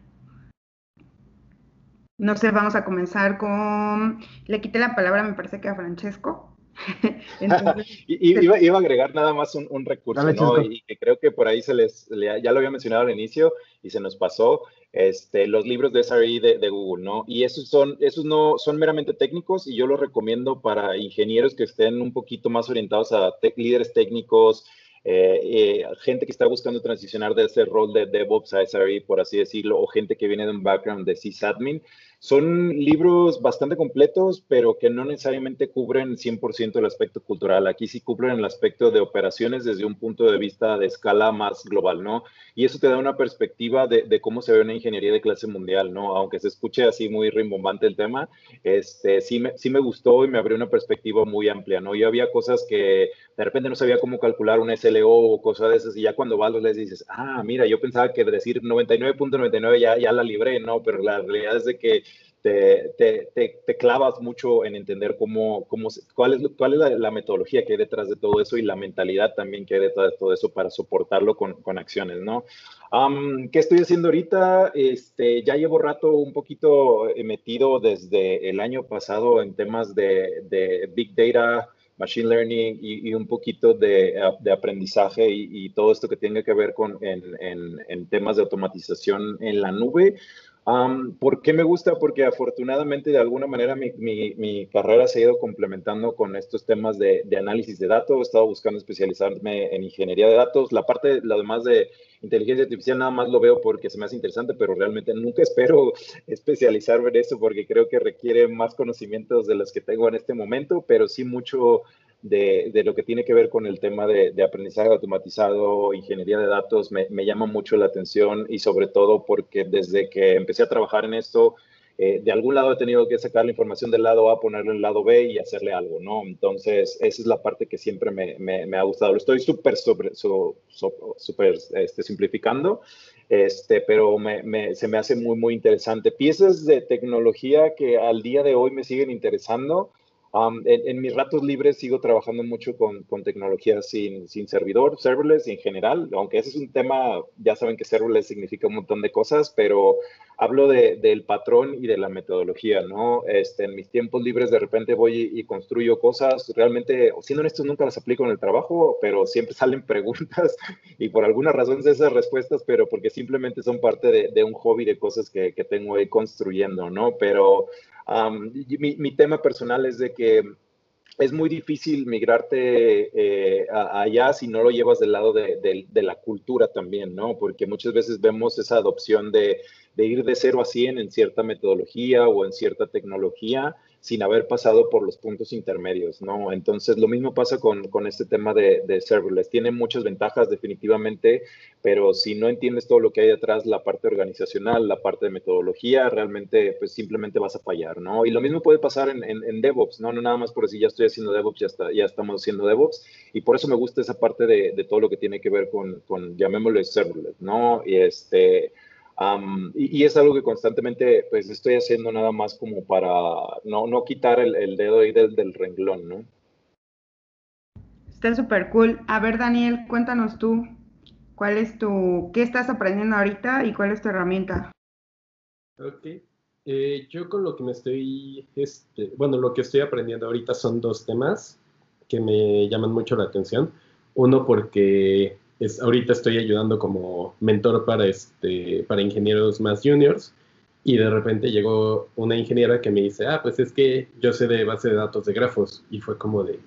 No sé, vamos a comenzar con, le quité la palabra, me parece que a Francesco. iba, iba, a agregar nada más un, recurso, ¿no? Y que creo que por ahí se les, ya lo había mencionado al inicio y se nos pasó, este, los libros de SRE de, de, Google, ¿no? Y esos son, esos no son meramente técnicos y yo los recomiendo para ingenieros que estén un poquito más orientados a líderes técnicos, eh, eh, gente que está buscando transicionar de ese rol de DevOps a SRE, por así decirlo, o gente que viene de un background de sysadmin. Son libros bastante completos, pero que no necesariamente cubren 100% el aspecto cultural. Aquí sí cubren el aspecto de operaciones desde un punto de vista de escala más global, ¿no? Y eso te da una perspectiva de, cómo se ve una ingeniería de clase mundial, ¿no? Aunque se escuche así muy rimbombante el tema, este, sí, me, sí me gustó y me abrió una perspectiva muy amplia, ¿no? Yo había cosas que de repente no sabía cómo calcular un SLO o cosas de esas y ya cuando vas les dices, ah, mira, yo pensaba que decir 99.99 ya, ya la libré, ¿no? Pero la realidad es de que te, te, te, clavas mucho en entender cómo, cómo cuál es, cuál es la, metodología que hay detrás de todo eso y la mentalidad también que hay detrás de todo eso para soportarlo con, con acciones, ¿no? ¿Qué estoy haciendo ahorita? Este, ya llevo rato un poquito eh, metido desde el año pasado en temas de, de Big Data, Machine Learning y, un poquito de, de aprendizaje y, y, todo esto que tenga que ver con en, en, en temas de automatización en la nube. ¿Por qué me gusta? Porque afortunadamente de alguna manera mi, mi, carrera se ha ido complementando con estos temas de, de, análisis de datos. He estado buscando especializarme en ingeniería de datos. La parte, lo demás de inteligencia artificial, nada más lo veo porque se me hace interesante, pero realmente nunca espero especializarme en eso porque creo que requiere más conocimientos de los que tengo en este momento, pero sí mucho de, lo que tiene que ver con el tema de, aprendizaje automatizado, ingeniería de datos, me, llama mucho la atención y sobre todo porque desde que empecé a trabajar en esto, eh, de algún lado he tenido que sacar la información del lado A, ponerlo en el lado B y hacerle algo, ¿no? Entonces, esa es la parte que siempre me, ha gustado. Lo estoy súper, súper este, simplificando, este, pero se me hace muy, muy interesante. Piezas de tecnología que al día de hoy me siguen interesando en, mis ratos libres sigo trabajando mucho con, con sin, sin, servidor, serverless en general, aunque ese es un tema, ya saben que serverless significa un montón de cosas, pero hablo de, del patrón y de la metodología, ¿no? Este, en mis tiempos libres de repente voy y, construyo cosas, realmente, siendo honesto, nunca las aplico en el trabajo, pero siempre salen preguntas y por alguna razón sé esas respuestas, pero porque simplemente son parte de, de un hobby de cosas que, que tengo ahí construyendo, ¿no? Pero mi, tema personal es de que es muy difícil migrarte eh, allá si no lo llevas del lado de, la cultura también, ¿no? Porque muchas veces vemos esa adopción de, de ir de cero a 100 en cierta metodología o en cierta tecnología sin haber pasado por los puntos intermedios, ¿no? Entonces, lo mismo pasa con, con este tema de, de, serverless. Tiene muchas ventajas, definitivamente, pero si no entiendes todo lo que hay detrás, la parte organizacional, la parte de metodología, realmente, pues simplemente vas a fallar, ¿no? Y lo mismo puede pasar en, DevOps, ¿no? No nada más por decir, ya estoy haciendo DevOps, ya, está, ya estamos haciendo DevOps, y por eso me gusta esa parte de, de todo lo que tiene que ver con, con llamémosle serverless, ¿no? Y este y, es algo que constantemente pues estoy haciendo nada más como para no, no quitar el, dedo ahí del, del, renglón, ¿no? Está súper cool. A ver, Daniel, cuéntanos tú, ¿cuál es tu, qué estás aprendiendo ahorita y cuál es tu herramienta? Ok. Eh, yo con lo que me estoy, este, bueno, lo que estoy aprendiendo ahorita son dos temas que me llaman mucho la atención. Uno porque ahorita estoy ayudando como mentor para, este, para ingenieros más juniors y de repente llegó una ingeniera que me dice, ah, pues es que yo sé de base de datos de grafos y fue como de,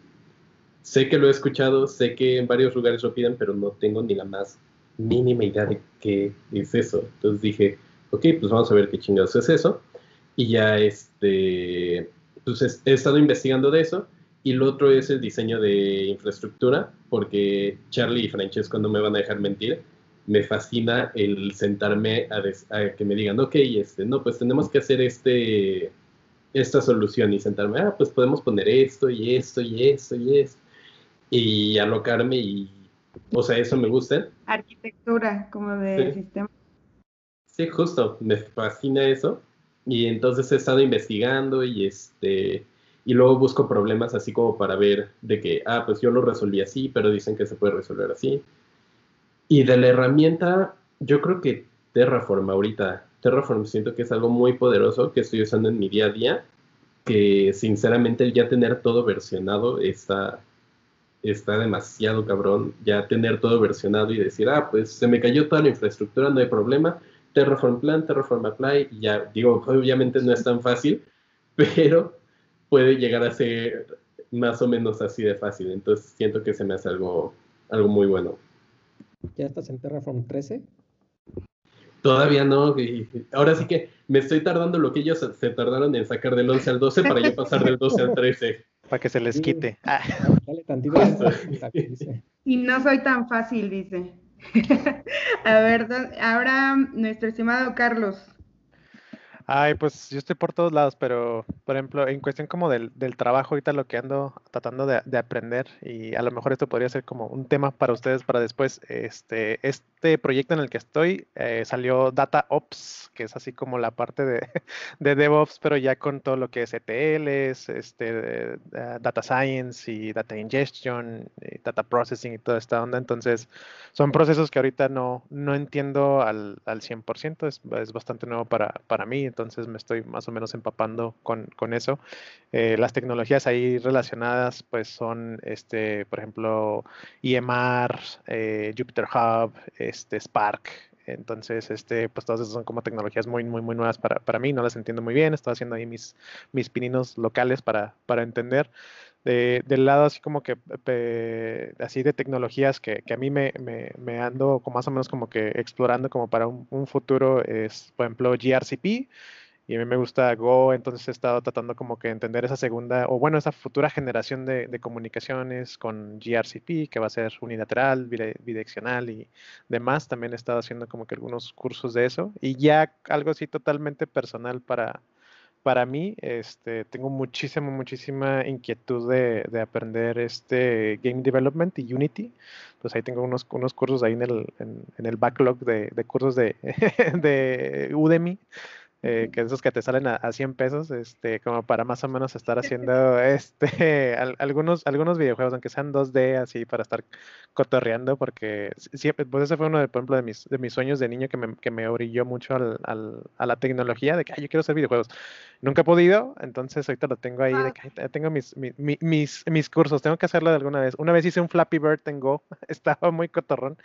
sé que lo he escuchado, sé que en varios lugares lo piden, pero no tengo ni la más mínima idea de qué es eso. Entonces dije, ok, pues vamos a ver qué chingados es eso. Y ya, este, pues he estado investigando de eso y lo otro es el diseño de infraestructura, porque Charlie y Francesco no me van a dejar mentir. Me fascina el sentarme a, que me digan, ok, este, no, pues tenemos que hacer este, esta solución y sentarme, ah, pues podemos poner esto y esto y esto y esto. Y alocarme y, o sea, eso me gusta. Arquitectura, como de sistema. Sí, justo, me fascina eso. Y entonces he estado investigando y este y luego busco problemas así como para ver de que, ah, pues yo lo resolví así, pero dicen que se puede resolver así. Y de la herramienta, yo creo que Terraform ahorita, Terraform siento que es algo muy poderoso que estoy usando en mi día a día, que sinceramente el ya tener todo versionado está, está demasiado cabrón, ya tener todo versionado y decir, ah, pues se me cayó toda la infraestructura, no hay problema, Terraform Plan, Terraform Apply, ya digo, obviamente no es tan fácil, pero puede llegar a ser más o menos así de fácil. Entonces siento que se me hace algo, algo muy bueno. ¿Ya estás en Terraform 13? Todavía no. ahora sí que me estoy tardando lo que ellos se tardaron en sacar del 11 al 12 para yo pasar del 12 al 13. Para que se les quite. Ah. Dale tantito. y no soy tan fácil, dice. a ver, ahora nuestro estimado Carlos. Ay, pues yo estoy por todos lados, pero por ejemplo, en cuestión como del, del trabajo, ahorita lo que ando tratando de, de, aprender, y a lo mejor esto podría ser como un tema para ustedes para después, este, este proyecto en el que estoy eh, salió Data Ops, que es así como la parte de, de, DevOps, pero ya con todo lo que es ETLs, este, Data Science y Data Ingestion, y Data Processing y toda esta onda. Entonces, son procesos que ahorita no, no entiendo al, al 100%, es, es bastante nuevo para, para mí entonces me estoy más o menos empapando con, con eso. Eh, las tecnologías ahí relacionadas pues son, este, por ejemplo, EMR, eh, Jupyter Hub, este, Spark, entonces, este, pues todas esas son como tecnologías muy, muy, muy nuevas para, para mí, no las entiendo muy bien, estoy haciendo ahí mis, mis pininos locales para, para entender. De, del lado así como que, así de tecnologías que, que a mí me, me, me, ando como más o menos como que explorando como para un, futuro, es, por ejemplo, GRCP, y a mí me gusta Go, entonces he estado tratando como que entender esa segunda, o bueno, esa futura generación de, de comunicaciones con GRCP, que va a ser unilateral, bidireccional y demás. También he estado haciendo como que algunos cursos de eso. Y ya algo así totalmente personal para, para mí, este, tengo muchísima, muchísima inquietud de, de, aprender este Game Development y Unity. Pues ahí tengo unos, unos cursos ahí en el, en, el backlog de, de cursos de, de Udemy eh, que esos que te salen a, 100 pesos, este, como para más o menos estar haciendo este, algunos, algunos videojuegos, aunque sean 2D, así para estar cotorreando, porque siempre, pues ese fue uno, de, por ejemplo, de mis, de mis sueños de niño que me, que me orilló mucho al, al, a la tecnología, de que yo quiero hacer videojuegos. Nunca he podido, entonces ahorita lo tengo ahí, de que tengo mis, mis, mis, mis cursos, tengo que hacerlo de alguna vez. Una vez hice un Flappy Bird en Go, estaba muy cotorrón,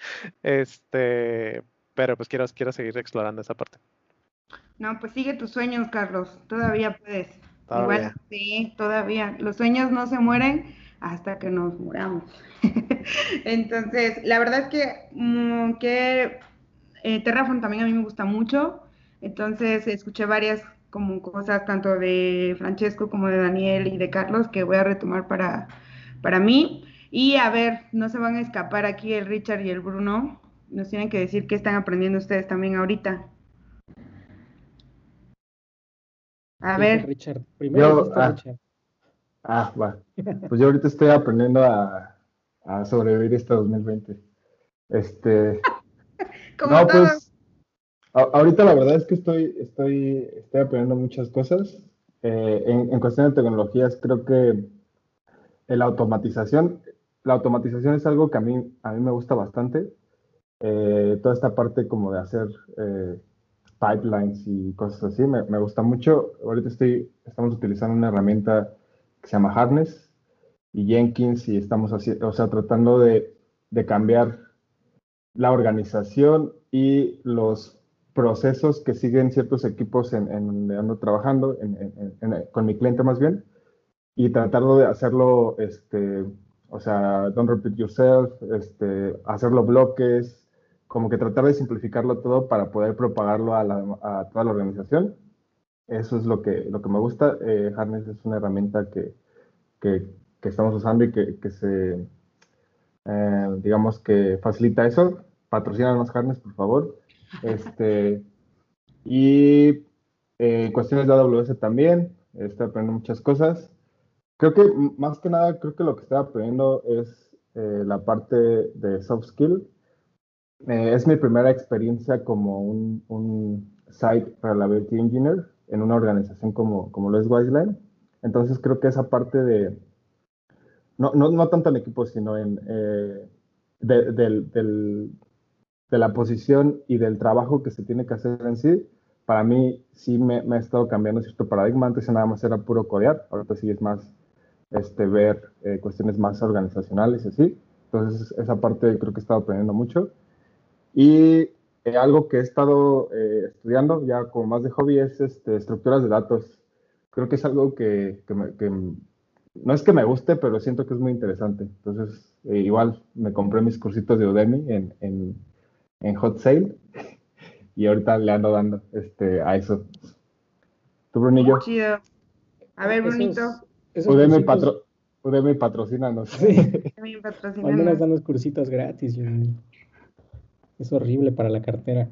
este, pero pues quiero, quiero seguir explorando esa parte. No, pues sigue tus sueños, Carlos. Todavía puedes. Igual, sí, todavía. Los sueños no se mueren hasta que nos muramos. Entonces, la verdad es que, mm, que eh, Terraform también a mí me gusta mucho. Entonces, escuché varias como cosas tanto de Francesco como de Daniel y de Carlos que voy a retomar para, para mí. Y a ver, no se van a escapar aquí el Richard y el Bruno. Nos tienen que decir qué están aprendiendo ustedes también ahorita. A ver. Richard, primero ah, ah, va. Pues yo ahorita estoy aprendiendo a, sobrevivir este 2020. Este. no, pues. ahorita la verdad es que estoy, estoy, estoy aprendiendo muchas cosas. Eh, en, cuestión de tecnologías, creo que la automatización, la automatización es algo que a mí, a mí me gusta bastante. Eh, toda esta parte como de hacer eh, pipelines y cosas así, me, me, gusta mucho. Ahorita estoy, estamos utilizando una herramienta que se llama Harness y Jenkins y estamos así, o sea, tratando de, de cambiar la organización y los procesos que siguen ciertos equipos en, en donde ando trabajando, en, con mi cliente más bien, y tratando de hacerlo, este, o sea, don't repeat yourself, este, hacerlo bloques, como que tratar de simplificarlo todo para poder propagarlo a, toda la organización. Eso es lo que, lo que me gusta. Eh, Harness es una herramienta que, que, estamos usando y que, que se, eh, digamos que facilita eso. Patrocínanos Harness, por favor. Este, y eh, cuestiones de AWS también. Estoy aprendiendo muchas cosas. Creo que más que nada, creo que lo que estoy aprendiendo es eh, la parte de soft skill eh, es mi primera experiencia como un, un Site Reliability Engineer en una organización como, como lo es Wiseline. Entonces creo que esa parte de, no, no, no tanto en equipo, sino en, eh, de, del, de, la posición y del trabajo que se tiene que hacer en sí, para mí sí me, me ha estado cambiando cierto paradigma. Antes nada más era puro codear, ahorita sí es más este, ver eh, cuestiones más organizacionales y así. Entonces esa parte creo que he estado aprendiendo mucho. Y eh, algo que he estado eh, estudiando ya como más de hobby es este, estructuras de datos. Creo que es algo que, que, no es que me guste, pero siento que es muy interesante. Entonces, eh, igual me compré mis cursitos de Udemy en, en, en, Hot Sale y ahorita le ando dando este, a eso. ¿Tú, Brunillo? Chido. A ver, Brunito. Udemy, patro, Udemy patrocínanos. Sí. Udemy patrocínanos. Al menos dan los cursitos gratis, Udemy es horrible para la cartera.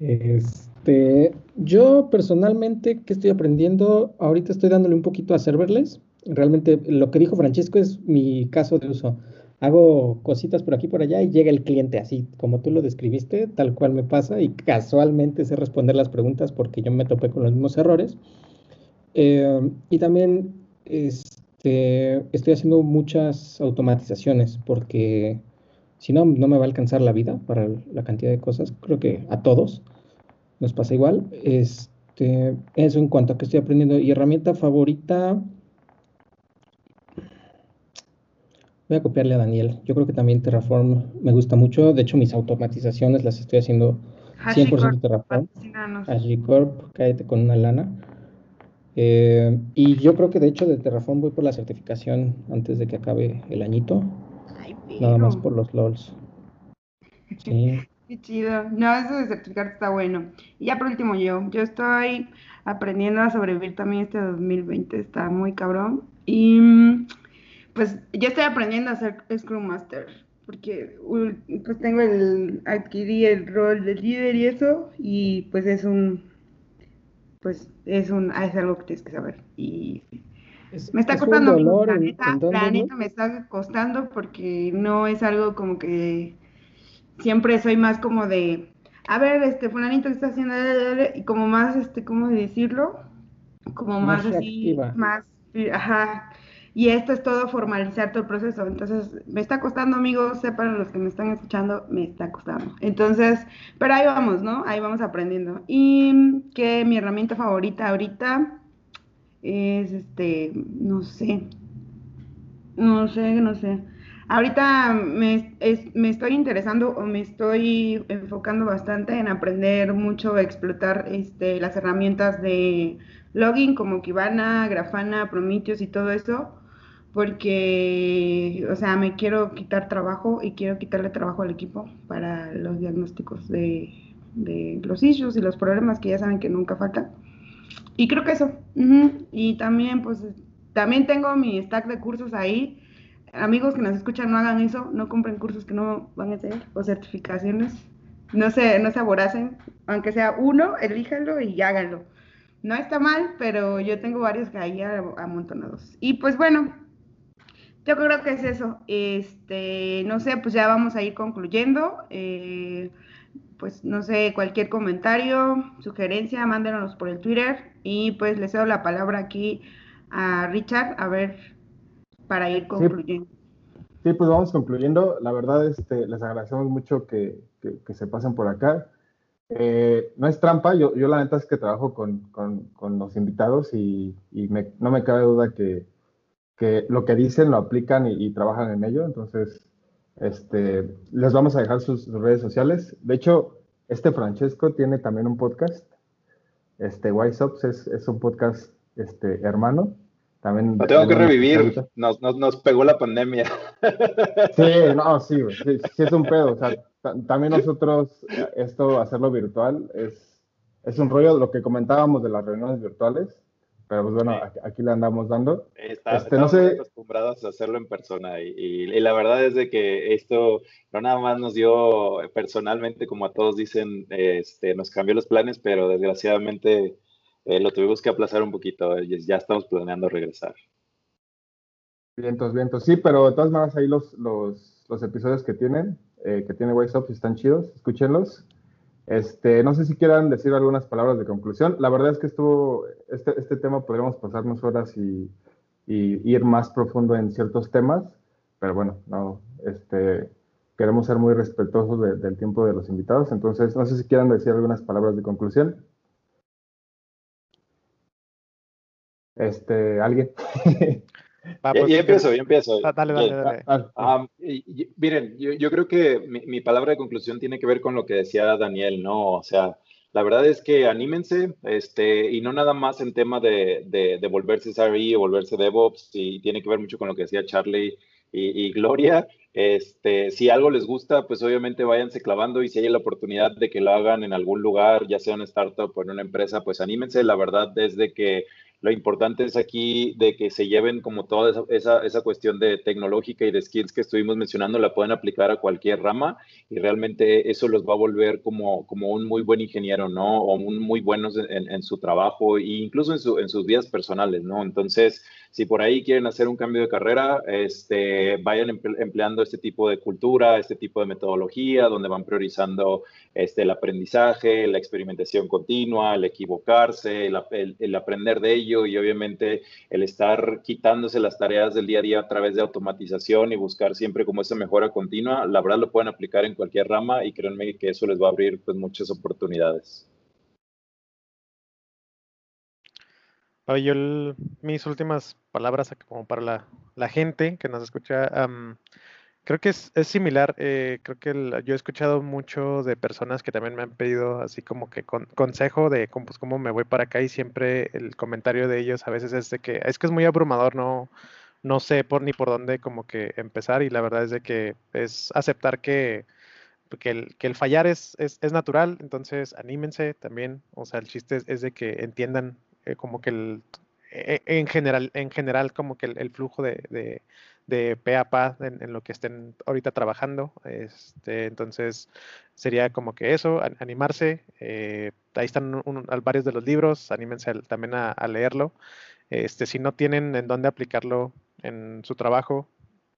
Este, yo personalmente, ¿qué estoy aprendiendo? Ahorita estoy dándole un poquito a serverless. Realmente lo que dijo Francesco es mi caso de uso. Hago cositas por aquí por allá y llega el cliente así, como tú lo describiste, tal cual me pasa y casualmente sé responder las preguntas porque yo me topé con los mismos errores. Eh, y también este, estoy haciendo muchas automatizaciones porque si no, no me va a alcanzar la vida para la cantidad de cosas. Creo que a todos nos pasa igual. Este, eso en cuanto a que estoy aprendiendo. Y herramienta favorita. Voy a copiarle a Daniel. Yo creo que también Terraform me gusta mucho. De hecho, mis automatizaciones las estoy haciendo 100% Terraform. HashiCorp, cállate con una lana. Eh, y yo creo que de hecho de Terraform voy por la certificación antes de que acabe el añito. Nada más por los LOLs. Sí. Qué chido. No, eso de certificarte está bueno. Y ya por último yo, yo estoy aprendiendo a sobrevivir también este 2020, está muy cabrón. Y pues yo estoy aprendiendo a ser Scrum Master, porque pues tengo el, adquirí el rol de líder y eso, y pues es un, pues es un, es algo que tienes que saber. Y me está costando, la neta, me está costando porque no es algo como que siempre soy más como de a ver, este, fulanito que está haciendo, y como más, este, ¿cómo decirlo? Como más, Más así, más, ajá. Y esto es todo formalizar todo el proceso. Entonces, me está costando, amigos, sepan los que me están escuchando, me está costando. Entonces, pero ahí vamos, ¿no? Ahí vamos aprendiendo. Y que mi herramienta favorita ahorita es, este, no sé, no sé, no sé. Ahorita me, es- me estoy interesando o me estoy enfocando bastante en aprender mucho, a explotar este, las herramientas de login como Kibana, Grafana, Prometheus y todo eso, porque, o sea, me quiero quitar trabajo y quiero quitarle trabajo al equipo para los diagnósticos de, de los issues y los problemas que ya saben que nunca faltan. Y creo que eso. Y también, pues, también tengo mi stack de cursos ahí. Amigos que nos escuchan, no hagan eso, no compren cursos que no van a hacer o certificaciones. No se, no se aboracen, aunque sea uno, elíjanlo y háganlo. No está mal, pero yo tengo varios que ahí amontonados. Y pues bueno, yo creo que es eso. Este, no sé, pues ya vamos a ir concluyendo. Eh, pues no sé, cualquier comentario, sugerencia, mándenos por el Twitter. Y pues le cedo la palabra aquí a Richard, a ver, para ir concluyendo. Sí, pues vamos concluyendo. La verdad, este, les agradecemos mucho que, que- que se pasen por acá. Eh, no es trampa, yo, yo la neta es que trabajo con, con- con los invitados y, y me- no me cabe duda que, que lo que dicen lo aplican y, y trabajan en ello. Entonces, este, les vamos a dejar sus, sus redes sociales. De hecho, este Francesco tiene también un podcast. Este, Wise Ups es, es un podcast este, hermano. También Lo tengo que revivir. Nos, nos, nos pegó la pandemia. Sí, no, sí, sí, sí es un pedo. O sea, ta- también nosotros, esto, hacerlo virtual, es, es un rollo, lo que comentábamos de las reuniones virtuales, pero pues bueno, Sí. aquí, le andamos dando. Está, Este, no estamos sé- acostumbrados a hacerlo en persona y, y- y la verdad es de que esto no nada más nos dio personalmente, como a todos dicen, este, nos cambió los planes, pero desgraciadamente eh, lo tuvimos que aplazar un poquito. y Ya estamos planeando regresar. Vientos, vientos. Sí, pero de todas maneras ahí los, los, los episodios que tienen, eh, que tiene Up, están chidos, escúchenlos. Este, no sé si quieran decir algunas palabras de conclusión. La verdad es que estuvo, este, este tema podríamos pasarnos horas y, ir más profundo en ciertos temas, pero bueno, no, este, queremos ser muy respetuosos de- del tiempo de los invitados, entonces no sé si quieran decir algunas palabras de conclusión. Este, ¿alguien? Va, Ya, pues, ya si empiezo, ya empiezo. Ah, Dale, dale, Ya. dale. Y- miren, yo, yo creo que mi, mi palabra de conclusión tiene que ver con lo que decía Daniel, ¿no? O sea, la verdad es que anímense, este, y no nada más en tema de, de, de volverse SRE o volverse DevOps, y tiene que ver mucho con lo que decía Charlie y, y Gloria. Este, si algo les gusta, pues obviamente váyanse clavando y si hay la oportunidad de que lo hagan en algún lugar, ya sea una startup o en una empresa, pues anímense. La verdad es de que lo importante es aquí de que se lleven como toda esa, esa, esa cuestión de tecnológica y de skills que estuvimos mencionando, la pueden aplicar a cualquier rama y realmente eso los va a volver como, como un muy buen ingeniero, ¿no? O un muy buenos en, en su trabajo e incluso en, su, en sus vidas personales, ¿no? Entonces, si por ahí quieren hacer un cambio de carrera, este, vayan emple- empleando este tipo de cultura, este tipo de metodología, donde van priorizando este, el aprendizaje, la experimentación continua, el equivocarse, el, el- el aprender de ello y obviamente el estar quitándose las tareas del día a día a través de automatización y buscar siempre como esa mejora continua, la verdad lo pueden aplicar en cualquier rama y créanme que eso les va a abrir pues muchas oportunidades. Yo mis últimas palabras como para la, gente que nos escucha, creo que es, es similar. eh, creo que el- yo he escuchado mucho de personas que también me han pedido así como que con- consejo de cómo, pues, cómo me voy para acá y siempre el comentario de ellos a veces es de que es que es muy abrumador, no, no sé por ni por dónde como que empezar y la verdad es de que es aceptar que que el, que el fallar es, es, es natural, entonces anímense también, o sea, el chiste es, de que entiendan eh, como que el, e- e- en general, en general como que el, el flujo de, de, de pe a pa en, lo que estén ahorita trabajando, este, entonces sería como que eso, an- animarse, eh, ahí están varios de los libros, anímense al- también a, a leerlo, este, si no tienen en dónde aplicarlo en su trabajo,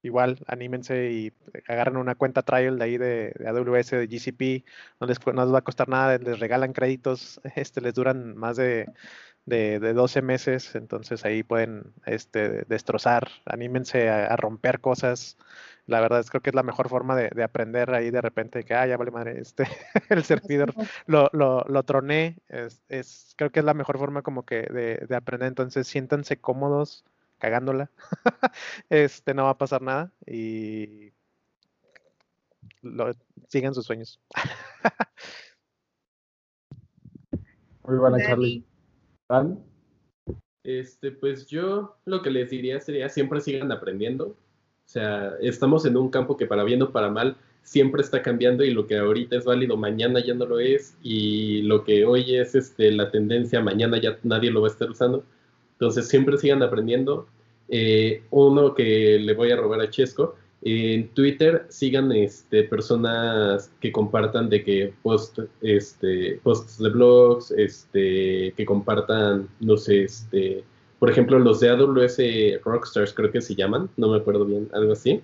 igual, anímense y agarren una cuenta trial de ahí de, AWS, de GCP, no les, no les va a costar nada, les regalan créditos, este, les duran más de, de, 12 meses, entonces ahí pueden este, destrozar, anímense a, romper cosas. La verdad es creo que es la mejor forma de, aprender ahí de repente que, ah, ya vale madre, este, el servidor lo, lo, lo troné, es, creo que es la mejor forma como que de, de aprender, entonces siéntanse cómodos cagándola, este, no va a pasar nada y lo, sigan sus sueños. Muy buena, Charlie. Este, pues yo lo que les diría sería siempre sigan aprendiendo. O sea, estamos en un campo que para bien o para mal siempre está cambiando y lo que ahorita es válido mañana ya no lo es y lo que hoy es este, la tendencia mañana ya nadie lo va a estar usando. Entonces siempre sigan aprendiendo. Eh, uno que le voy a robar a Chesco, en Twitter sigan este, personas que compartan de que post, este, posts de blogs, este, que compartan, no sé, este, por ejemplo, los de AWS Rockstars creo que se llaman, no me acuerdo bien, algo así.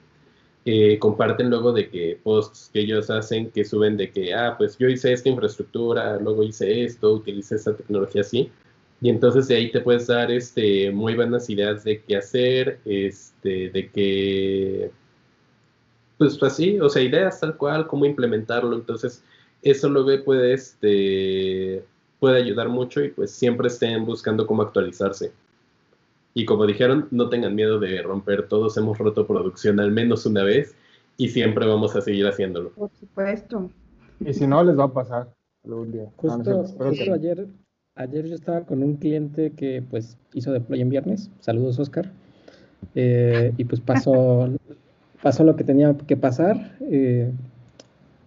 Eh, comparten luego de que posts que ellos hacen que suben de que, ah, pues yo hice esta infraestructura, luego hice esto, utilicé esta tecnología así. Y entonces de ahí te puedes dar este, muy buenas ideas de qué hacer, este, de qué, pues así, o sea, ideas tal cual, cómo implementarlo. Entonces, eso luego puede, este, puede ayudar mucho y pues siempre estén buscando cómo actualizarse. Y como dijeron, no tengan miedo de romper, todos hemos roto producción al menos una vez y siempre vamos a seguir haciéndolo. Por supuesto. Y si no, les va a pasar algún día. Justo, ayer, ayer yo estaba con un cliente que pues hizo deploy en viernes. Saludos, Oscar. Eh, y pues pasó, pasó lo que tenía que pasar. Eh,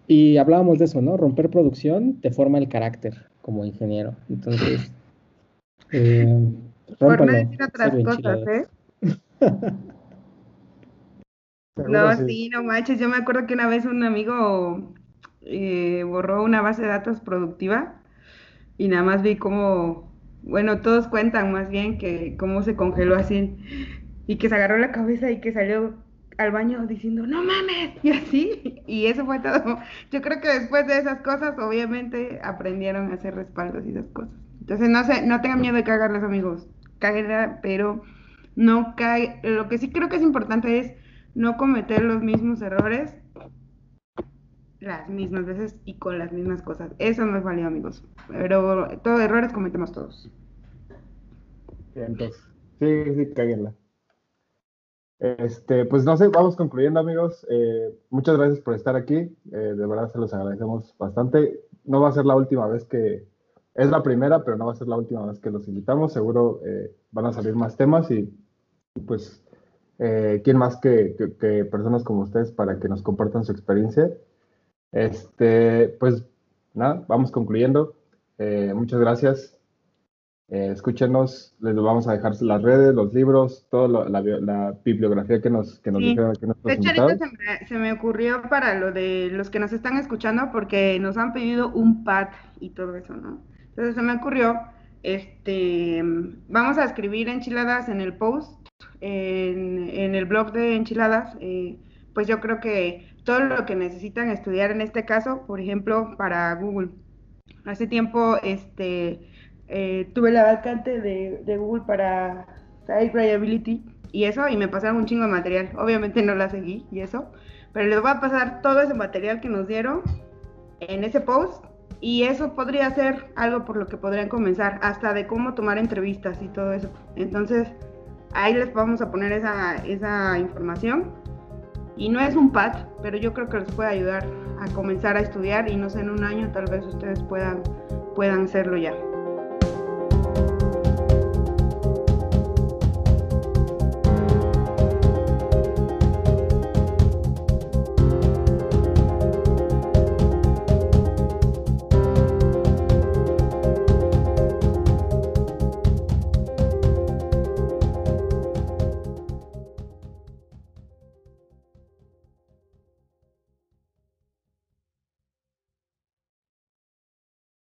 y hablábamos de eso, ¿no? Romper producción te forma el carácter como ingeniero. Entonces, eh, Por no decir otras cosas, ¿eh? no, sí, no manches. Yo me acuerdo que una vez un amigo eh, borró una base de datos productiva y nada más vi cómo, bueno, todos cuentan más bien que cómo se congeló así y que se agarró la cabeza y que salió al baño diciendo, no mames, y así, y eso fue todo. Yo creo que después de esas cosas, obviamente, aprendieron a hacer respaldos y esas cosas. Entonces, no sé, no tengan miedo de cagarles, amigos, cáguenla, pero no cae, lo que sí creo que es importante es no cometer los mismos errores las mismas veces y con las mismas cosas. Eso no es válido, amigos. Pero todos errores cometemos todos. Entonces, sí, sí, cáguenla. Este, pues no sé, vamos concluyendo amigos. Eh, muchas gracias por estar aquí. Eh, de verdad se los agradecemos bastante. No va a ser la última vez que, es la primera, pero no va a ser la última vez que los invitamos. Seguro eh, van a salir más temas y pues, ¿quién más que, que, personas como ustedes para que nos compartan su experiencia? Este, pues nada, vamos concluyendo. muchas gracias. Eh, escúchenos, les vamos a dejar las redes, los libros, toda la, bibliografía que nos, que nos dijeron aquí De hecho, ahorita se me, se me, ocurrió para lo de los que nos están escuchando, porque nos han pedido un pad y todo eso, ¿no? Entonces se me ocurrió, este, vamos a escribir enchiladas en el post, en, en el blog de enchiladas, eh, pues yo creo que todo lo que necesitan estudiar en este caso, por ejemplo, para Google. Hace tiempo, este eh, tuve la vacante de, Google para Site Reliability y eso, y me pasaron un chingo de material. Obviamente no la seguí y eso, pero les voy a pasar todo ese material que nos dieron en ese post y eso podría ser algo por lo que podrían comenzar, hasta de cómo tomar entrevistas y todo eso. Entonces, ahí les vamos a poner esa, esa información. Y no es un pad, pero yo creo que les puede ayudar a comenzar a estudiar y no sé, en un año tal vez ustedes puedan, puedan hacerlo ya.